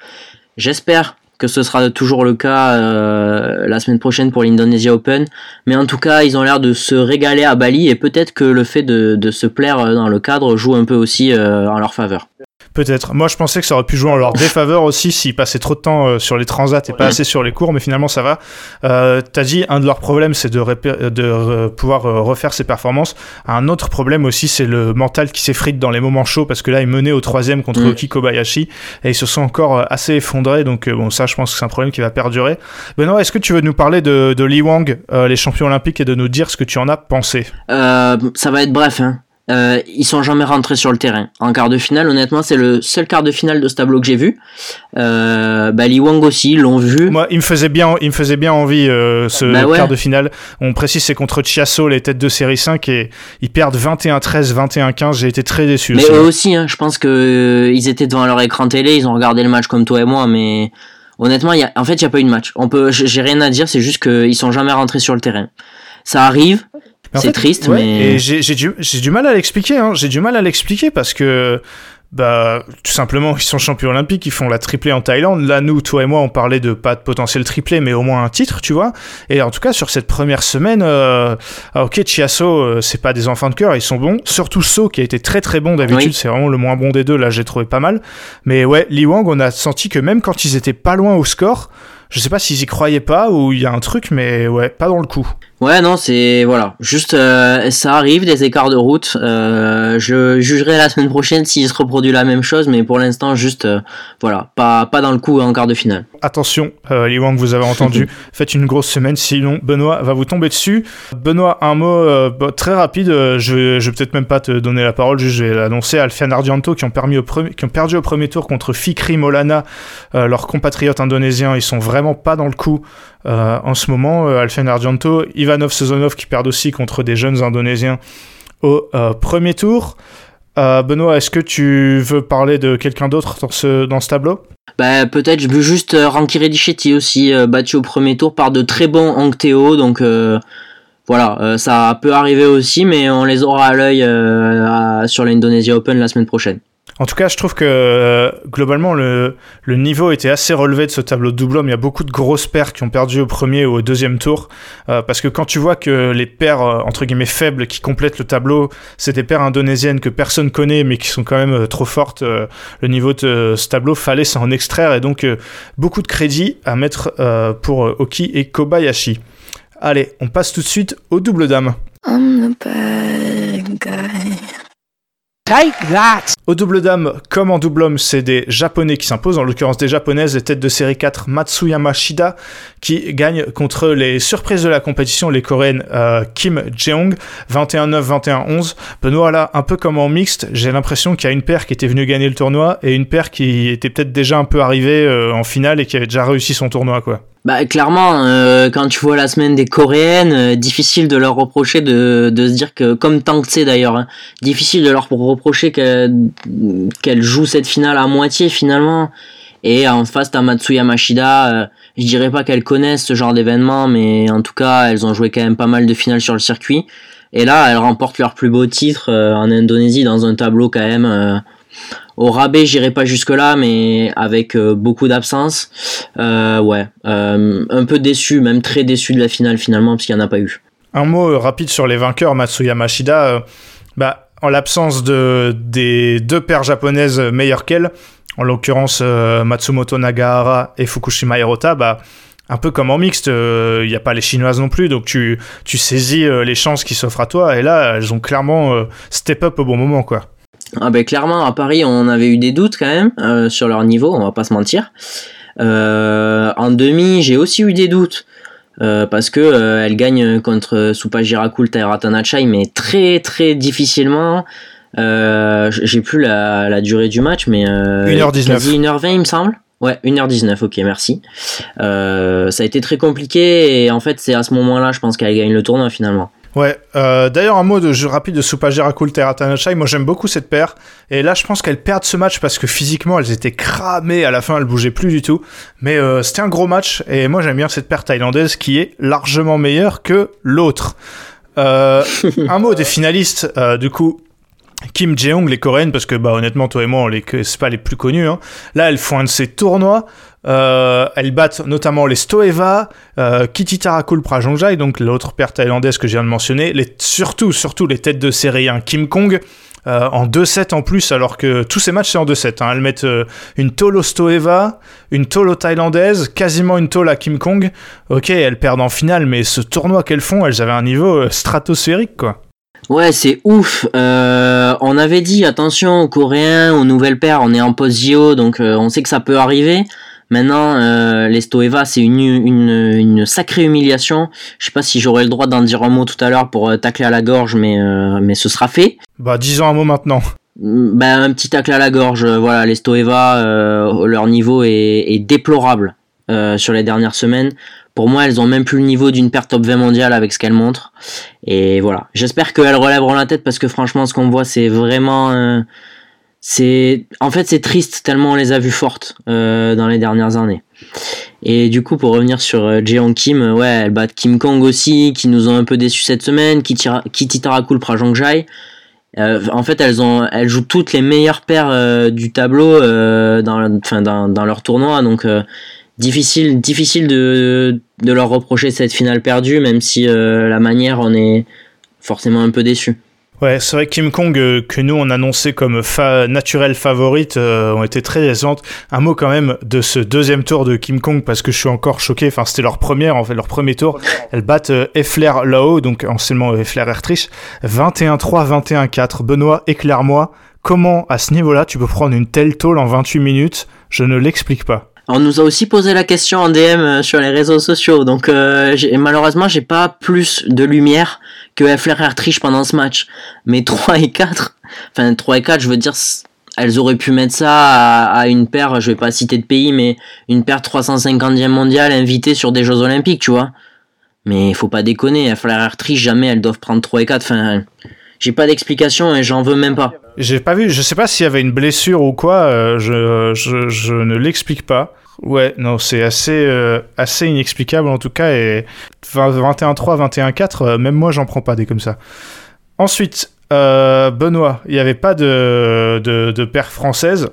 J'espère que ce sera toujours le cas euh, la semaine prochaine pour l'Indonesia Open. Mais en tout cas, ils ont l'air de se régaler à Bali et peut-être que le fait de, se plaire dans le cadre joue un peu aussi euh, en leur faveur. Peut-être. Moi, je pensais que ça aurait pu jouer en leur défaveur aussi s'ils passaient trop de temps euh, sur les transats et pas assez sur les cours, mais finalement, ça va. Euh, T'as dit, un de leurs problèmes, c'est de, de pouvoir euh, refaire ses performances. Un autre problème aussi, c'est le mental qui s'effrite dans les moments chauds, parce que là, ils menaient au troisième contre mm. Kobayashi et ils se sont encore euh, assez effondrés. Donc, bon, ça, je pense que c'est un problème qui va perdurer. Benoît, est-ce que tu veux nous parler de, de Li Wang, les champions olympiques, et de nous dire ce que tu en as pensé? Ça va être bref, hein. Euh, ils sont jamais rentrés sur le terrain. En quart de finale, honnêtement, c'est le seul quart de finale de ce tableau que j'ai vu. Euh, bah, Li Wang aussi, l'ont vu. Moi, il me faisait bien, il me faisait bien envie euh, ce bah quart de finale. On précise, c'est contre Chiasso, les têtes de série 5, et ils perdent 21-13, 21-15. J'ai été très déçu. Mais eux aussi, hein, je pense que euh, ils étaient devant leur écran télé, ils ont regardé le match comme toi et moi, mais honnêtement, y a, en fait, il y a pas eu de match. On peut, j'ai rien à dire, c'est juste qu'ils sont jamais rentrés sur le terrain. Ça arrive. C'est triste, mais. J'ai du, du, mal à l'expliquer, hein. j'ai du mal à l'expliquer parce que bah, tout simplement, ils sont champions olympiques, ils font la triplée en Thaïlande. Là, nous, toi et moi, on parlait de pas de potentiel triplé, mais au moins un titre, tu vois. Et en tout cas, sur cette première semaine, euh, ah, ok, Chiasso, euh, c'est pas des enfants de cœur, ils sont bons. Surtout So, qui a été très très bon d'habitude, c'est vraiment le moins bon des deux. Là, j'ai trouvé pas mal. Mais ouais, Li Wang, on a senti que même quand ils étaient pas loin au score, je sais pas s'ils y croyaient pas ou il y a un truc, mais ouais, pas dans le coup. Ouais, non, c'est voilà, juste euh, ça arrive des écarts de route. Euh, je jugerai la semaine prochaine s'il se reproduit la même chose, mais pour l'instant, juste euh, voilà, pas pas dans le coup en quart de finale. Attention, les que vous avez entendu, faites une grosse semaine, sinon Benoît va vous tomber dessus. Benoît, un mot bah, très rapide. je, je vais peut-être même pas te donner la parole, juste je vais l'annoncer. Alfian Ardianto qui ont permis au premier, qui ont perdu au premier tour contre Fikri Molana, leurs compatriotes indonésiens. Ils sont vraiment pas dans le coup en ce moment, Alfian Argento, Ivanov Sezonov qui perdent aussi contre des jeunes Indonésiens au euh, premier tour. Benoît, est-ce que tu veux parler de quelqu'un d'autre dans ce, dans ce tableau? Bah, peut-être je veux juste Ranky Redichetti aussi battu au premier tour par de très bons Angteo donc voilà ça peut arriver aussi mais on les aura à l'œil sur l'Indonesia Open la semaine prochaine. En tout cas, je trouve que euh, globalement, le, niveau était assez relevé de ce tableau de double homme. Il y a beaucoup de grosses paires qui ont perdu au premier ou au deuxième tour. Euh, parce que quand tu vois que les paires, euh, entre guillemets, faibles qui complètent le tableau, c'est des paires indonésiennes que personne connaît, mais qui sont quand même trop fortes, le niveau de ce tableau, fallait s'en extraire. Et donc, beaucoup de crédit à mettre pour Oki et Kobayashi. Allez, on passe tout de suite au double dame. Au double dame, comme en double homme, c'est des japonais qui s'imposent, en l'occurrence des japonaises, les têtes de série 4 Matsuyama Shida qui gagnent contre les surprises de la compétition, les coréennes euh, Kim Jeong, 21-9, 21-11. Benoît là, un peu comme en mixte, j'ai l'impression qu'il y a une paire qui était venue gagner le tournoi et une paire qui était peut-être déjà un peu arrivée euh, en finale et qui avait déjà réussi son tournoi quoi. Bah clairement, euh, quand tu vois la semaine des coréennes, euh, difficile de leur reprocher de, de se dire que, comme Tangtse d'ailleurs, hein, difficile de leur reprocher qu'elles jouent cette finale à moitié finalement. Et en face, t'as Matsuya Mashida, euh, je dirais pas qu'elles connaissent ce genre d'événement, mais en tout cas, elles ont joué quand même pas mal de finales sur le circuit. Et là, elles remportent leur plus beau titre en Indonésie dans un tableau quand même au rabais, j'irai pas jusque là, mais avec euh, beaucoup d'absence. Euh, ouais, euh, un peu déçu, même très déçu de la finale finalement, parce qu'il n'y en a pas eu. Un mot rapide sur les vainqueurs, Matsuyama Shida. bah, en l'absence de, des deux paires japonaises meilleures qu'elle, en l'occurrence Matsumoto Nagahara et Fukushima Hirota, bah, un peu comme en mixte, il n'y a pas les chinoises non plus, donc tu, tu saisis les chances qui s'offrent à toi, et là, elles ont clairement step up au bon moment, quoi. Ah ben clairement à Paris on avait eu des doutes quand même euh, sur leur niveau, on va pas se mentir. Euh, en demi j'ai aussi eu des doutes euh, parce que elle gagne contre Supa Girakul Tanachai mais très très difficilement. j'ai plus la, durée du match mais 1h19. Quasi 1h20 il me semble. Ouais, 1h19, ok, merci. ça a été très compliqué et en fait c'est à ce moment-là je pense qu'elle gagne le tournoi finalement. Ouais, euh, d'ailleurs un mot de jeu rapide de Supajira Teratanachai, moi j'aime beaucoup cette paire, et là je pense qu'elles perdent ce match parce que physiquement elles étaient cramées, à la fin elles bougeaient plus du tout, mais euh, c'était un gros match, et moi j'aime bien cette paire thaïlandaise qui est largement meilleure que l'autre. Euh, un mot des finalistes, du coup, Kim Jeong, les coréennes, parce que bah honnêtement toi et moi, les c'est pas les plus connus. Hein. Là, elles font un de ces tournois. Euh, elles battent notamment les Stoeva, euh, Kitty Prajongjai, donc l'autre paire thaïlandaise que je viens de mentionner. Les, surtout, surtout les têtes de série 1 Kim Kong. Euh, en 2-7 en plus, alors que tous ces matchs c'est en 2-7. Hein. Elles mettent euh, une Tolo Stoeva, une Tolo thaïlandaise, quasiment une Tolo à Kim Kong. Ok, elles perdent en finale, mais ce tournoi qu'elles font, elles avaient un niveau stratosphérique quoi. Ouais, c'est ouf. Euh, on avait dit attention aux Coréens, aux nouvelles paires, on est en post-JO, donc euh, on sait que ça peut arriver. Maintenant, euh, les Stoeva, c'est une, une, une, sacrée humiliation. Je sais pas si j'aurai le droit d'en dire un mot tout à l'heure pour tacler à la gorge, mais, mais ce sera fait. Bah, disons un mot maintenant. Bah, un petit tacle à la gorge. Voilà, les Stoeva, leur niveau est, est déplorable sur les dernières semaines. Pour moi, elles ont même plus le niveau d'une paire top 20 mondiale avec ce qu'elles montrent. Et voilà. J'espère qu'elles relèveront la tête parce que franchement, ce qu'on voit, c'est vraiment. Euh, c'est en fait c'est triste tellement on les a vues fortes euh, dans les dernières années. Et du coup pour revenir sur euh, Jeon Kim, ouais elles battent Kim Kong aussi qui nous ont un peu déçus cette semaine, Kitty Tarakul Prajongjai en fait, elles ont, elles jouent toutes les meilleures paires du tableau dans, dans, dans leur tournoi, donc difficile, difficile de, de leur reprocher cette finale perdue, même si la manière on est forcément un peu déçu. Ouais, c'est vrai que Kim Kong, euh, que nous on annonçait comme fa naturelle favorite, euh, ont été très décevantes. Un mot quand même de ce deuxième tour de Kim Kong, parce que je suis encore choqué. Enfin, c'était leur première, en fait, leur premier tour. Elles battent euh, Effler là-haut, donc anciennement Effler Ertrich, 21-3, 21-4. Benoît, éclaire-moi, comment à ce niveau-là tu peux prendre une telle tôle en 28 minutes? Je ne l'explique pas. On nous a aussi posé la question en DM euh, sur les réseaux sociaux, donc euh, malheureusement j'ai pas plus de lumière que FLR triche pendant ce match. Mais 3 et 4, enfin 3 et 4 je veux dire, elles auraient pu mettre ça à, une paire, je vais pas citer de pays, mais une paire 350e mondiale invitée sur des Jeux Olympiques, tu vois. Mais faut pas déconner, FLR triche jamais elles doivent prendre 3 et 4, enfin j'ai pas d'explication et j'en veux même pas. J'ai pas vu, je sais pas s'il y avait une blessure ou quoi, euh, je, je, ne l'explique pas. Ouais, non, c'est assez, euh, assez inexplicable en tout cas. Et 21-3, 21-4, euh, même moi j'en prends pas des comme ça. Ensuite, Benoît, il n'y avait pas de, de, paire française.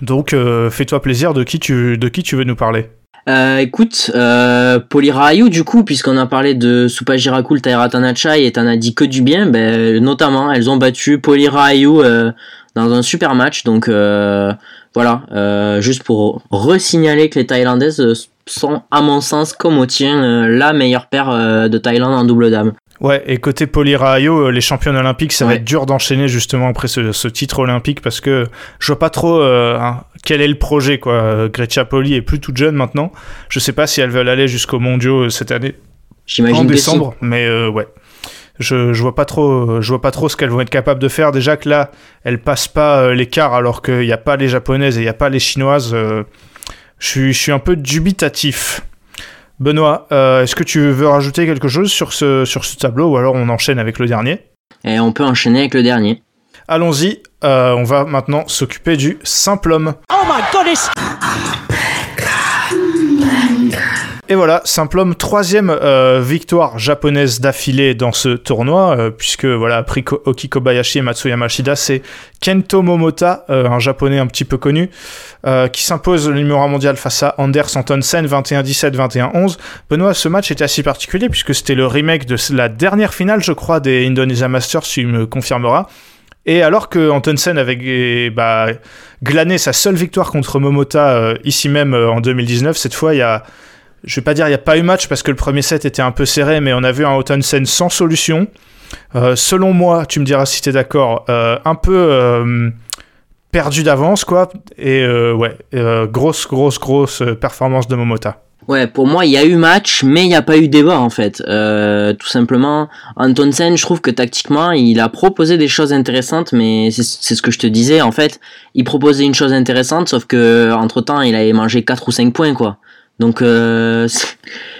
Donc fais-toi plaisir, de qui, tu, veux nous parler? Euh, écoute, euh, Polirayu, du coup, puisqu'on a parlé de Supajiraku, Taira Tanachai, et t'en as dit que du bien, ben, notamment, elles ont battu Polirayu euh, dans un super match. Donc, euh, voilà, euh, juste pour resignaler que les Thaïlandaises sont, à mon sens, comme au tien, la meilleure paire de Thaïlande en double dame. Ouais, et côté Polirayo, les championnes olympiques, ça va être dur d'enchaîner justement après ce, titre olympique parce que je vois pas trop euh, hein, quel est le projet quoi. Grecia Poli est plus toute jeune maintenant. Je sais pas si elles veulent aller jusqu'aux mondiaux euh, cette année. J'imagine en décembre, mais euh, ouais. Je, je vois pas trop je vois pas trop ce qu'elles vont être capables de faire déjà que là elles passent pas l'écart alors qu'il n'y a pas les japonaises et il n'y a pas les chinoises je suis je suis un peu dubitatif Benoît, euh, est-ce que tu veux rajouter quelque chose sur ce, sur ce tableau ou alors on enchaîne avec le dernier? Et on peut enchaîner avec le dernier. Allons-y, euh, on va maintenant s'occuper du simple homme. Oh my goodness Et voilà, simple homme, troisième euh, victoire japonaise d'affilée dans ce tournoi, euh, puisque voilà, après Oki Kobayashi et Matsuyama Shida, c'est Kento Momota, euh, un japonais un petit peu connu, qui s'impose le numéro 1 mondial face à Anders Antonsen 21-17, 21-11. Benoît, ce match était assez particulier puisque c'était le remake de la dernière finale, je crois, des Indonesia Masters, tu me confirmeras. Et alors que Antonsen avait bah, glané sa seule victoire contre Momota ici même en 2019, cette fois il y a je vais pas dire il n'y a pas eu match parce que le premier set était un peu serré, mais on a vu un Ottensen sans solution. Euh, selon moi, tu me diras si tu es d'accord, euh, un peu euh, perdu d'avance, quoi. Et ouais, grosse, grosse, grosse performance de Momota. Ouais, pour moi, il y a eu match, mais il n'y a pas eu débat en fait. tout simplement, Antonsen, je trouve que tactiquement, il a proposé des choses intéressantes, mais c'est ce que je te disais. En fait, il proposait une chose intéressante, sauf que entre temps, il avait mangé 4 ou 5 points, quoi. Donc euh,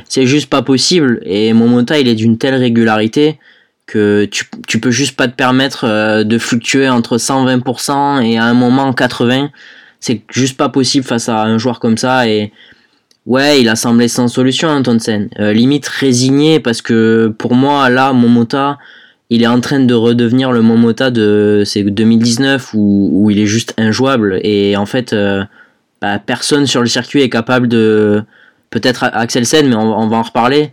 c'est juste pas possible. Et Momota, il est d'une telle régularité que tu, tu peux juste pas te permettre euh, de fluctuer entre 120% et à un moment 80%. C'est juste pas possible face à un joueur comme ça. Et ouais, il a semblé sans solution, Antonsen. Euh, limite résigné parce que pour moi, là, Momota, il est en train de redevenir le Momota de 2019 où, où il est juste injouable. Et en fait bah, personne sur le circuit est capable de. Peut-être Axel Sen, mais on, va en reparler.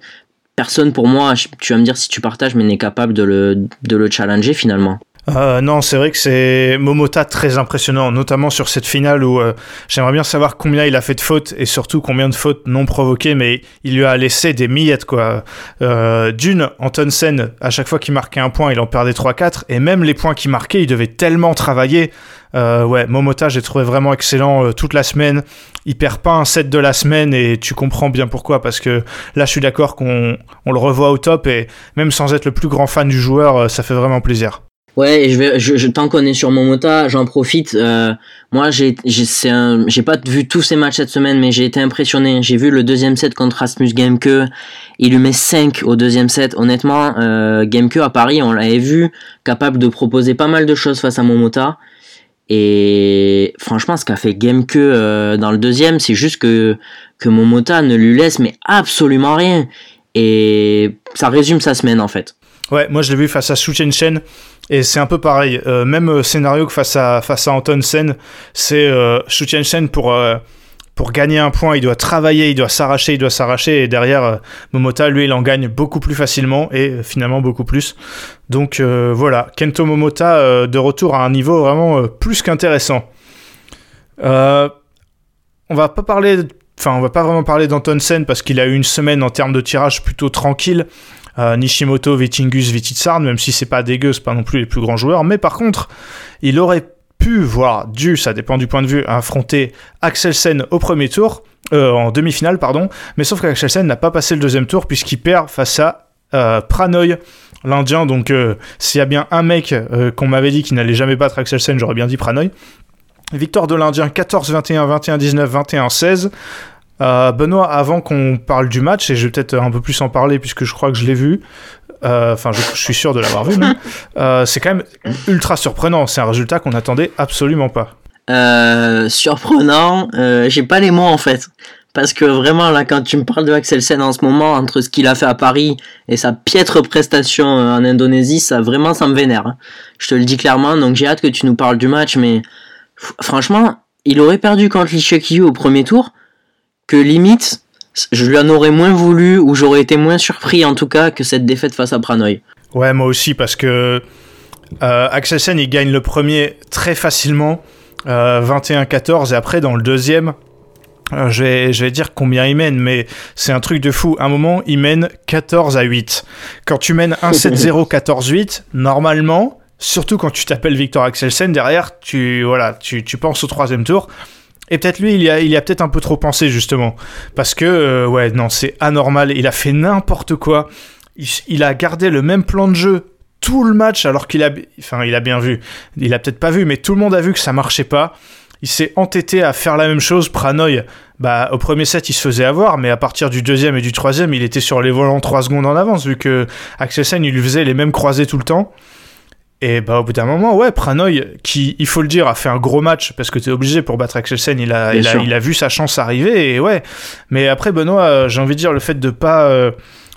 Personne pour moi, tu vas me dire si tu partages, mais n'est capable de le, de le challenger finalement. Euh, non, c'est vrai que c'est Momota très impressionnant, notamment sur cette finale où euh, j'aimerais bien savoir combien il a fait de fautes et surtout combien de fautes non provoquées, mais il lui a laissé des miettes quoi. Euh, D'une, Antonsen, à chaque fois qu'il marquait un point, il en perdait 3-4 et même les points qu'il marquait, il devait tellement travailler. Euh, ouais, Momota, j'ai trouvé vraiment excellent euh, toute la semaine. Il perd pas un set de la semaine et tu comprends bien pourquoi parce que là, je suis d'accord qu'on on le revoit au top et même sans être le plus grand fan du joueur, ça fait vraiment plaisir. Ouais, je vais, je, je tant qu'on est sur Momota, j'en profite. Euh, moi, j'ai, j'ai, j'ai pas vu tous ces matchs cette semaine, mais j'ai été impressionné. J'ai vu le deuxième set contre Rasmus Gamke. Il lui met 5 au deuxième set. Honnêtement, euh, à Paris, on l'avait vu capable de proposer pas mal de choses face à Momota. Et franchement, ce qu'a fait Gamke euh, dans le deuxième, c'est juste que que Momota ne lui laisse mais absolument rien. Et ça résume sa semaine en fait. Ouais, moi je l'ai vu face à Su Chen Chen et c'est un peu pareil. Euh, même scénario que face à, face à Anton Sen, c'est euh, Su Chen Chen pour, euh, pour gagner un point, il doit travailler, il doit s'arracher, il doit s'arracher et derrière euh, Momota, lui, il en gagne beaucoup plus facilement et euh, finalement beaucoup plus. Donc euh, voilà, Kento Momota euh, de retour à un niveau vraiment euh, plus qu'intéressant. Euh, on va pas parler, enfin on va pas vraiment parler d'Anton Sen parce qu'il a eu une semaine en termes de tirage plutôt tranquille. Euh, Nishimoto, Vitingus, Vititsarn, même si c'est pas dégueu, c'est pas non plus les plus grands joueurs, mais par contre, il aurait pu, voire dû, ça dépend du point de vue, affronter Axelsen au premier tour, euh, en demi-finale, pardon, mais sauf qu'Axelsen n'a pas passé le deuxième tour puisqu'il perd face à euh, Pranoy, l'Indien, donc s'il y a bien un mec qu'on m'avait dit qu'il n'allait jamais battre Axelsen, j'aurais bien dit Pranoy. Victoire de l'Indien 14-21, 21-19, 21-16. Euh, Benoît, avant qu'on parle du match, et je vais peut-être un peu plus en parler puisque je crois que je l'ai vu, euh, enfin je, je suis sûr de l'avoir vu. Euh, c'est quand même ultra surprenant, c'est un résultat qu'on n'attendait absolument pas. Euh, surprenant, euh, j'ai pas les mots en fait. Parce que vraiment, là, quand tu me parles de Axelsen en ce moment, entre ce qu'il a fait à Paris et sa piètre prestation euh, en Indonésie, ça vraiment, ça me vénère. hein. Je te le dis clairement, donc j'ai hâte que tu nous parles du match, mais franchement, il aurait perdu contre Lee Cheuk-Yu au premier tour, que limite, je lui en aurais moins voulu, ou j'aurais été moins surpris en tout cas que cette défaite face à Pranoy. Ouais, moi aussi, parce que euh, Axelsen, il gagne le premier très facilement, euh, 21-14, et après, dans le deuxième, euh, je, vais, je vais dire combien il mène, mais c'est un truc de fou. À un moment, il mène 14 à 8. Quand tu mènes 1-7-0, 14-8, normalement, surtout quand tu t'appelles Victor Axelsen, derrière, tu, voilà, tu, tu penses au troisième tour. Et peut-être lui, il a, peut-être un peu trop pensé, justement. Parce que, euh, ouais, non, c'est anormal. Il a fait n'importe quoi. Il, il a gardé le même plan de jeu tout le match, alors qu'il a, enfin, il a bien vu. Il a peut-être pas vu, mais tout le monde a vu que ça marchait pas. Il s'est entêté à faire la même chose. Pranoy, bah, au premier set, il se faisait avoir, mais à partir du deuxième et du troisième, il était sur les volants 3 secondes en avance, vu que Axelsen, il lui faisait les mêmes croisés tout le temps. Et bah, au bout d'un moment, ouais, Pranoy, qui, il faut le dire, a fait un gros match, parce que t'es obligé pour battre Axelsen, il a, il a, il a vu sa chance arriver, et ouais. Mais après, Benoît, euh, j'ai envie de dire, le fait de pas euh,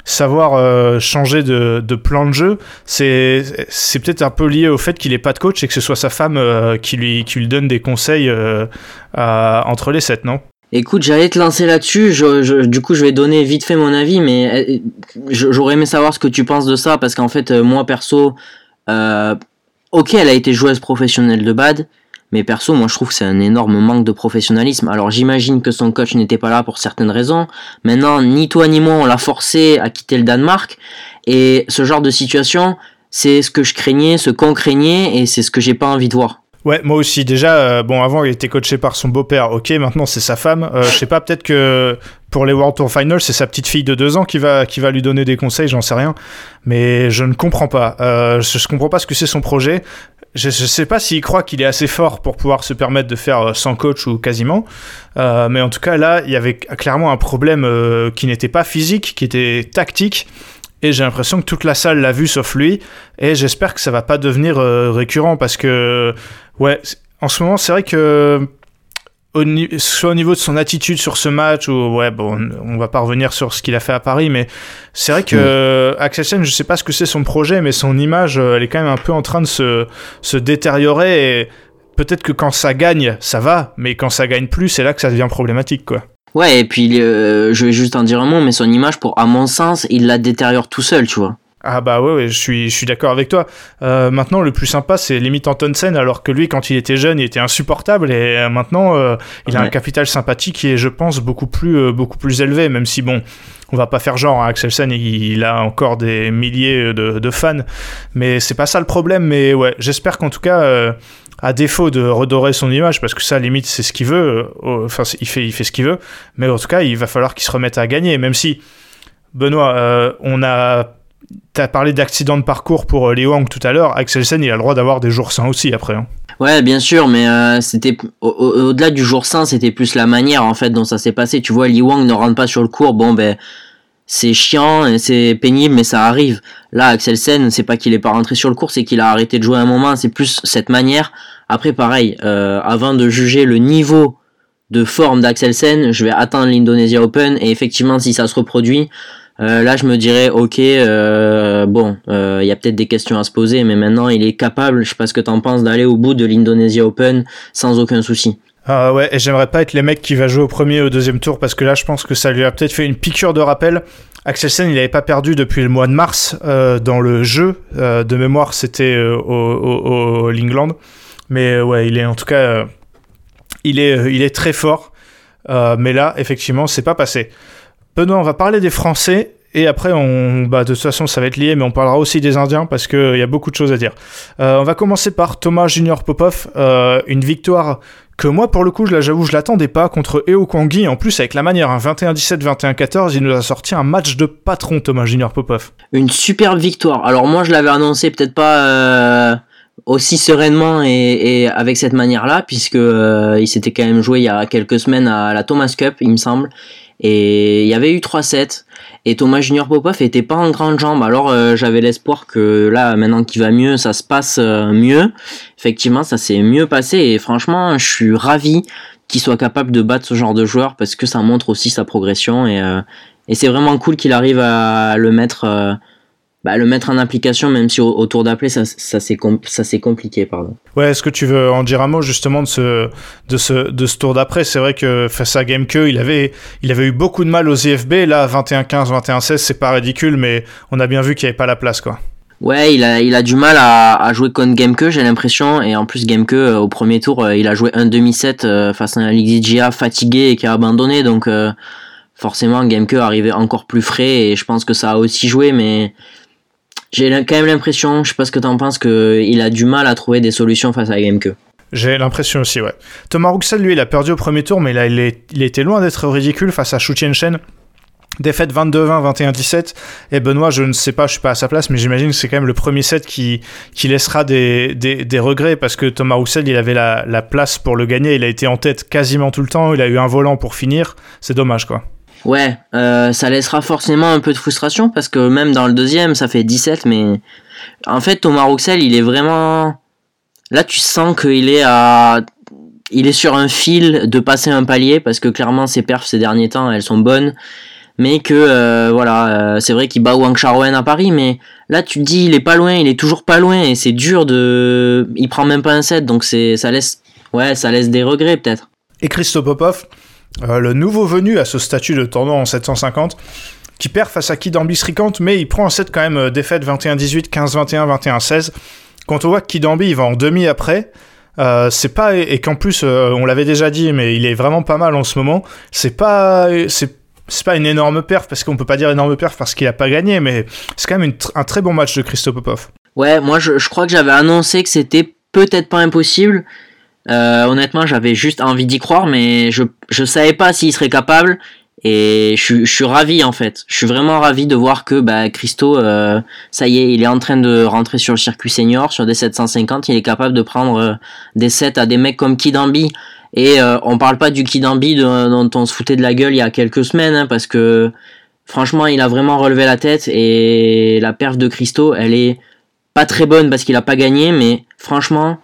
savoir euh, changer de, de plan de jeu, c'est c'est peut-être un peu lié au fait qu'il ait pas de coach et que ce soit sa femme euh, qui, lui, qui lui donne des conseils euh, à- entre les sets, non? Écoute, j'allais te lancer là-dessus. Je, je- du coup, je vais donner vite fait mon avis, mais euh, j'aurais aimé savoir ce que tu penses de ça, parce qu'en fait, moi perso, euh, ok, elle a été joueuse professionnelle de bad, mais perso, moi je trouve que c'est un énorme manque de professionnalisme. Alors j'imagine que son coach n'était pas là pour certaines raisons. Maintenant, ni toi ni moi, on l'a forcé à quitter le Danemark, et ce genre de situation, c'est ce que je craignais, ce qu'on craignait, et c'est ce que j'ai pas envie de voir. Ouais, moi aussi. Déjà, euh, bon, avant, il était coaché par son beau-père. Ok, maintenant, c'est sa femme. Euh, je sais pas, peut-être que pour les World Tour Finals, c'est sa petite fille de deux ans qui va, qui va lui donner des conseils, j'en sais rien. Mais je ne comprends pas. Euh, je, je comprends pas ce que c'est son projet. Je, je sais pas s'il croit qu'il est assez fort pour pouvoir se permettre de faire euh, sans coach ou quasiment. Euh, mais en tout cas, là, il y avait clairement un problème euh, qui n'était pas physique, qui était tactique. Et j'ai l'impression que toute la salle l'a vu sauf lui. Et j'espère que ça va pas devenir euh, récurrent parce que, ouais, en ce moment, c'est vrai que, au soit au niveau de son attitude sur ce match, ou ouais, bon, on va pas revenir sur ce qu'il a fait à Paris, mais c'est vrai que euh, Axelsen, je sais pas ce que c'est son projet, mais son image, euh, elle est quand même un peu en train de se, se détériorer. Et peut-être que quand ça gagne, ça va, mais quand ça gagne plus, c'est là que ça devient problématique, quoi. Ouais, et puis euh, je vais juste en dire un mot, mais son image, pour à mon sens, il la détériore tout seul, tu vois. Ah bah ouais, ouais, je suis, je suis d'accord avec toi. Euh, maintenant, le plus sympa, c'est limite Antonsen, alors que lui, quand il était jeune, il était insupportable, et euh, maintenant, il a un capital sympathie qui est, je pense, beaucoup plus, beaucoup plus élevé, même si bon, on va pas faire genre, hein, Axelsen, il, il a encore des milliers de, de fans, mais c'est pas ça le problème, mais ouais, j'espère qu'en tout cas, à défaut de redorer son image, parce que ça, limite, c'est ce qu'il veut, euh, enfin, il fait, il fait ce qu'il veut, mais en tout cas, il va falloir qu'il se remette à gagner, même si, Benoît, euh, on a T'as parlé d'accident de parcours pour euh, Lee Wang tout à l'heure. Axelsen, il a le droit d'avoir des jours sains aussi après. hein. Ouais, bien sûr, mais c'était au- au- au-delà du jour sain, c'était plus la manière en fait dont ça s'est passé. Tu vois, Li Wang ne rentre pas sur le cours, bon ben c'est chiant, c'est pénible, mais ça arrive. Là, Axelsen, c'est pas qu'il est pas rentré sur le cours, c'est qu'il a arrêté de jouer un moment. C'est plus cette manière. Après, pareil, euh, avant de juger le niveau de forme d'Axelsen, je vais attendre l'Indonesia Open et effectivement, si ça se reproduit, là, je me dirais, ok, bon, il y a peut-être des questions à se poser, mais maintenant, il est capable, je sais pas ce que t'en penses, d'aller au bout de l'Indonesia Open sans aucun souci. Ah ouais, et j'aimerais pas être les mecs qui va jouer au premier et au deuxième tour parce que là, je pense que ça lui a peut-être fait une piqûre de rappel. Axelsen, il n'avait pas perdu depuis le mois de mars euh, dans le jeu. Euh, de mémoire, c'était euh, au, au, au, England. Mais ouais, il est en tout cas, il, est, il est très fort. mais là, effectivement, c'est pas passé. Benoît, on va parler des Français. Et après, bah, de toute façon, ça va être lié, mais on parlera aussi des Indiens parce qu'il y a beaucoup de choses à dire. on va commencer par Thomas Junior Popov, une victoire que moi, pour le coup, j'avoue, je l'attendais pas contre Eo Kwangi. En plus, avec la manière, 21-17, 21-14, il nous a sorti un match de patron, Thomas Junior Popov. Une superbe victoire. Alors moi, je l'avais annoncé peut-être pas euh, aussi sereinement et, avec cette manière-là, puisque euh, il s'était quand même joué il y a quelques semaines à la Thomas Cup, il me semble. Et il avait eu 3-7. Et Thomas Junior Popov était pas en grande jambe. Alors euh, j'avais l'espoir que là, maintenant qu'il va mieux, ça se passe euh, mieux. Effectivement, ça s'est mieux passé. Et franchement, je suis ravi qu'il soit capable de battre ce genre de joueur parce que ça montre aussi sa progression. Et, euh, et c'est vraiment cool qu'il arrive à le mettre bah, le mettre en application, même si au, tour d'appel, ça, ça c'est compliqué. Pardon. Ouais, est-ce que tu veux en dire un mot justement de ce, de ce, de ce tour d'après? C'est vrai que face à GameQ, il avait, il avait eu beaucoup de mal aux IFB. Là, 21-15, 21-16, c'est pas ridicule, mais on a bien vu qu'il n'y avait pas la place. quoi. Ouais, il a, il a du mal à, à jouer contre GameQ, j'ai l'impression. Et en plus, GameQ, euh, au premier tour, euh, il a joué un demi-set euh, face à un LXGA fatigué et qui a abandonné. Donc, forcément, GameQ arrivait encore plus frais. Et je pense que ça a aussi joué, mais j'ai quand même l'impression, je sais pas ce que t'en penses, qu'il a du mal à trouver des solutions face à GameQ. J'ai l'impression aussi, ouais. Thomas Rouxel, lui, il a perdu au premier tour, mais là, il, est, il était loin d'être ridicule face à Shu Shen. Défaite 22-20, 21-17. Et Benoît, je ne sais pas, je suis pas à sa place, mais j'imagine que c'est quand même le premier set qui, qui laissera des, des, des regrets parce que Thomas Roussel, il avait la, la place pour le gagner. Il a été en tête quasiment tout le temps. Il a eu un volant pour finir. C'est dommage, quoi. Ouais, euh, ça laissera forcément un peu de frustration parce que même dans le deuxième, ça fait 17, mais en fait, Thomas Rouxel, il est vraiment. Là, tu sens qu'il est à. Il est sur un fil de passer un palier parce que clairement, ses perfs ces derniers temps, elles sont bonnes. Mais que, euh, voilà, euh, c'est vrai qu'il bat Wang Charwen à Paris, mais là, tu te dis, il est pas loin, il est toujours pas loin et c'est dur de. Il prend même pas un set, donc c'est ça laisse. Ouais, ça laisse des regrets peut-être. Et Christo Popov, euh, le nouveau venu à ce statut de tournoi en 750, qui perd face à Kidambi Srikant, mais il prend en 7 quand même euh, défaite 21-18, 15-21, 21-16. Quand on voit que Kidambi il va en demi après, euh, c'est pas et qu'en plus on l'avait déjà dit, mais il est vraiment pas mal en ce moment. C'est pas c'est pas une énorme perf parce qu'on peut pas dire énorme perf parce qu'il a pas gagné, mais c'est quand même un très bon match de Christo Popov. Ouais, moi je crois que j'avais annoncé que c'était peut-être pas impossible. Euh, honnêtement, j'avais juste envie d'y croire, mais je je savais pas s'il serait capable. Et je, je, suis ravi en fait. Je suis vraiment ravi de voir que bah, Christo, euh, ça y est, il est en train de rentrer sur le circuit senior, sur des 750. Il est capable de prendre euh, des sets à des mecs comme Kidambi. Et euh, on parle pas du Kidambi dont on se foutait de la gueule il y a quelques semaines, hein, parce que franchement, il a vraiment relevé la tête. Et la perf de Christo, elle est pas très bonne parce qu'il a pas gagné, mais franchement,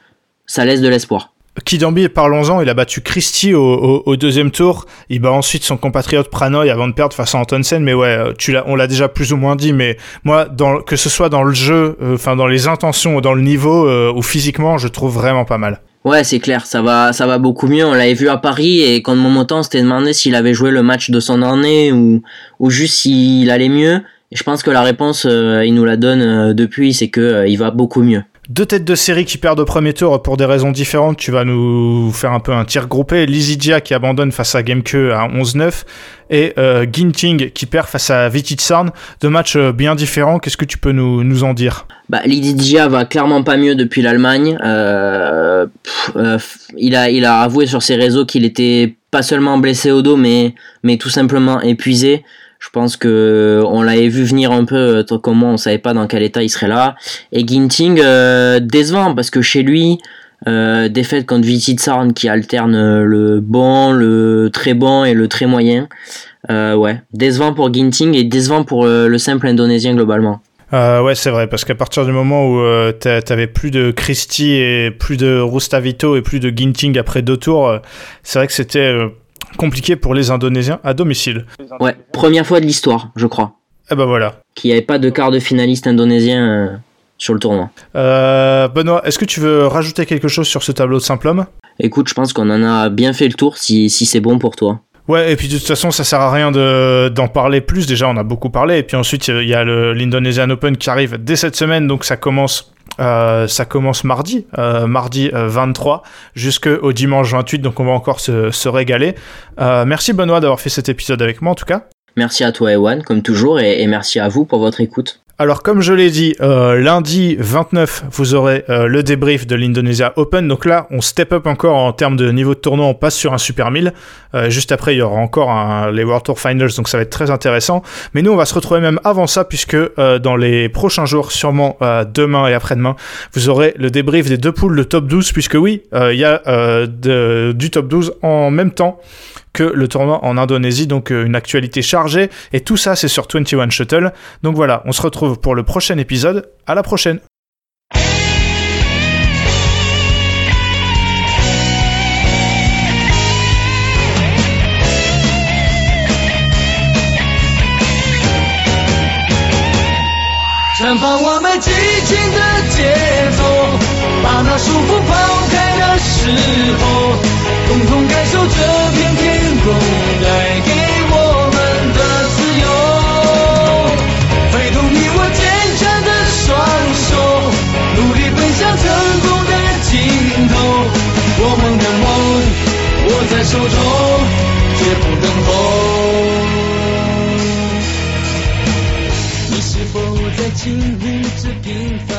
ça laisse de l'espoir. Kidambi, parlons-en, il a battu Christie au, deuxième tour. Il bat ensuite son compatriote Pranoy avant de perdre face à Antonsen. Mais ouais, euh, tu on l'a déjà plus ou moins dit. Mais moi, dans, que ce soit dans le jeu, euh, enfin dans les intentions ou dans le niveau euh, ou physiquement, je trouve vraiment pas mal. Ouais, c'est clair, ça va, ça va beaucoup mieux. On l'avait vu à Paris et quand Momotan s'était demandé s'il avait joué le match de son année ou, ou juste s'il allait mieux. Et je pense que la réponse, il nous la donne depuis, c'est que il va beaucoup mieux. Deux têtes de série qui perdent au premier tour pour des raisons différentes. Tu vas nous faire un peu un tir groupé. Lizidja qui abandonne face à GameQ à 11-9 et euh, Ginting qui perd face à Vititsarn. Deux matchs euh, bien différents. Qu'est-ce que tu peux nous, nous en dire? Bah, Lizidja va clairement pas mieux depuis l'Allemagne. Euh, euh, il, a, il a avoué sur ses réseaux qu'il était pas seulement blessé au dos, mais, mais tout simplement épuisé. Je pense que on l'avait vu venir un peu, euh, comme moi, on savait pas dans quel état il serait là. Et Ginting, euh, décevant, parce que chez lui, euh, défaite contre Vititsarn qui alterne le bon, le très bon et le très moyen. Euh, ouais, décevant pour Ginting et décevant pour le, simple indonésien globalement. Euh, ouais, c'est vrai, parce qu'à partir du moment où euh, t'avais plus de Christie et plus de Rustavito et plus de Ginting après deux tours, c'est vrai que c'était compliqué pour les Indonésiens à domicile. Ouais, première fois de l'histoire, je crois. Et ben voilà. Qu'il n'y avait pas de quart de finaliste indonésien sur le tournoi. Benoît, est-ce que tu veux rajouter quelque chose sur ce tableau de simple homme? Écoute, je pense qu'on en a bien fait le tour si, si c'est bon pour toi. Ouais, et puis de toute façon, ça sert à rien de, d'en parler plus. Déjà, on a beaucoup parlé. Et puis ensuite, il y a le, l'Indonesian Open qui arrive dès cette semaine. Donc ça commence, euh, ça commence mardi, euh, mardi 23, euh, jusqu'au dimanche 28. Donc on va encore se, se régaler. Euh, merci Benoît d'avoir fait cet épisode avec moi en tout cas. Merci à toi Ewan, comme toujours, et, et merci à vous pour votre écoute. Alors comme je l'ai dit, euh, lundi 29, vous aurez euh, le débrief de l'Indonesia Open. Donc là, on step up encore en termes de niveau de tournoi, on passe sur un Super 1000. Euh, juste après, il y aura encore les World Tour Finals, donc ça va être très intéressant. Mais nous, on va se retrouver même avant ça, puisque dans les prochains jours, sûrement demain et après-demain, vous aurez le débrief des deux poules de top 12, puisque oui, il y a de, du top 12 en même temps le tournoi en Indonésie, donc euh, une actualité chargée. Et tout ça, c'est sur 21 Shuttle. Donc voilà, on se retrouve pour le prochain épisode. À la prochaine. 时候，共同感受这片天空带给我们的自由，挥动你我坚强的双手，努力奔向成功的尽头。我们的梦握在手中，绝不等候。你是否在经历着平凡？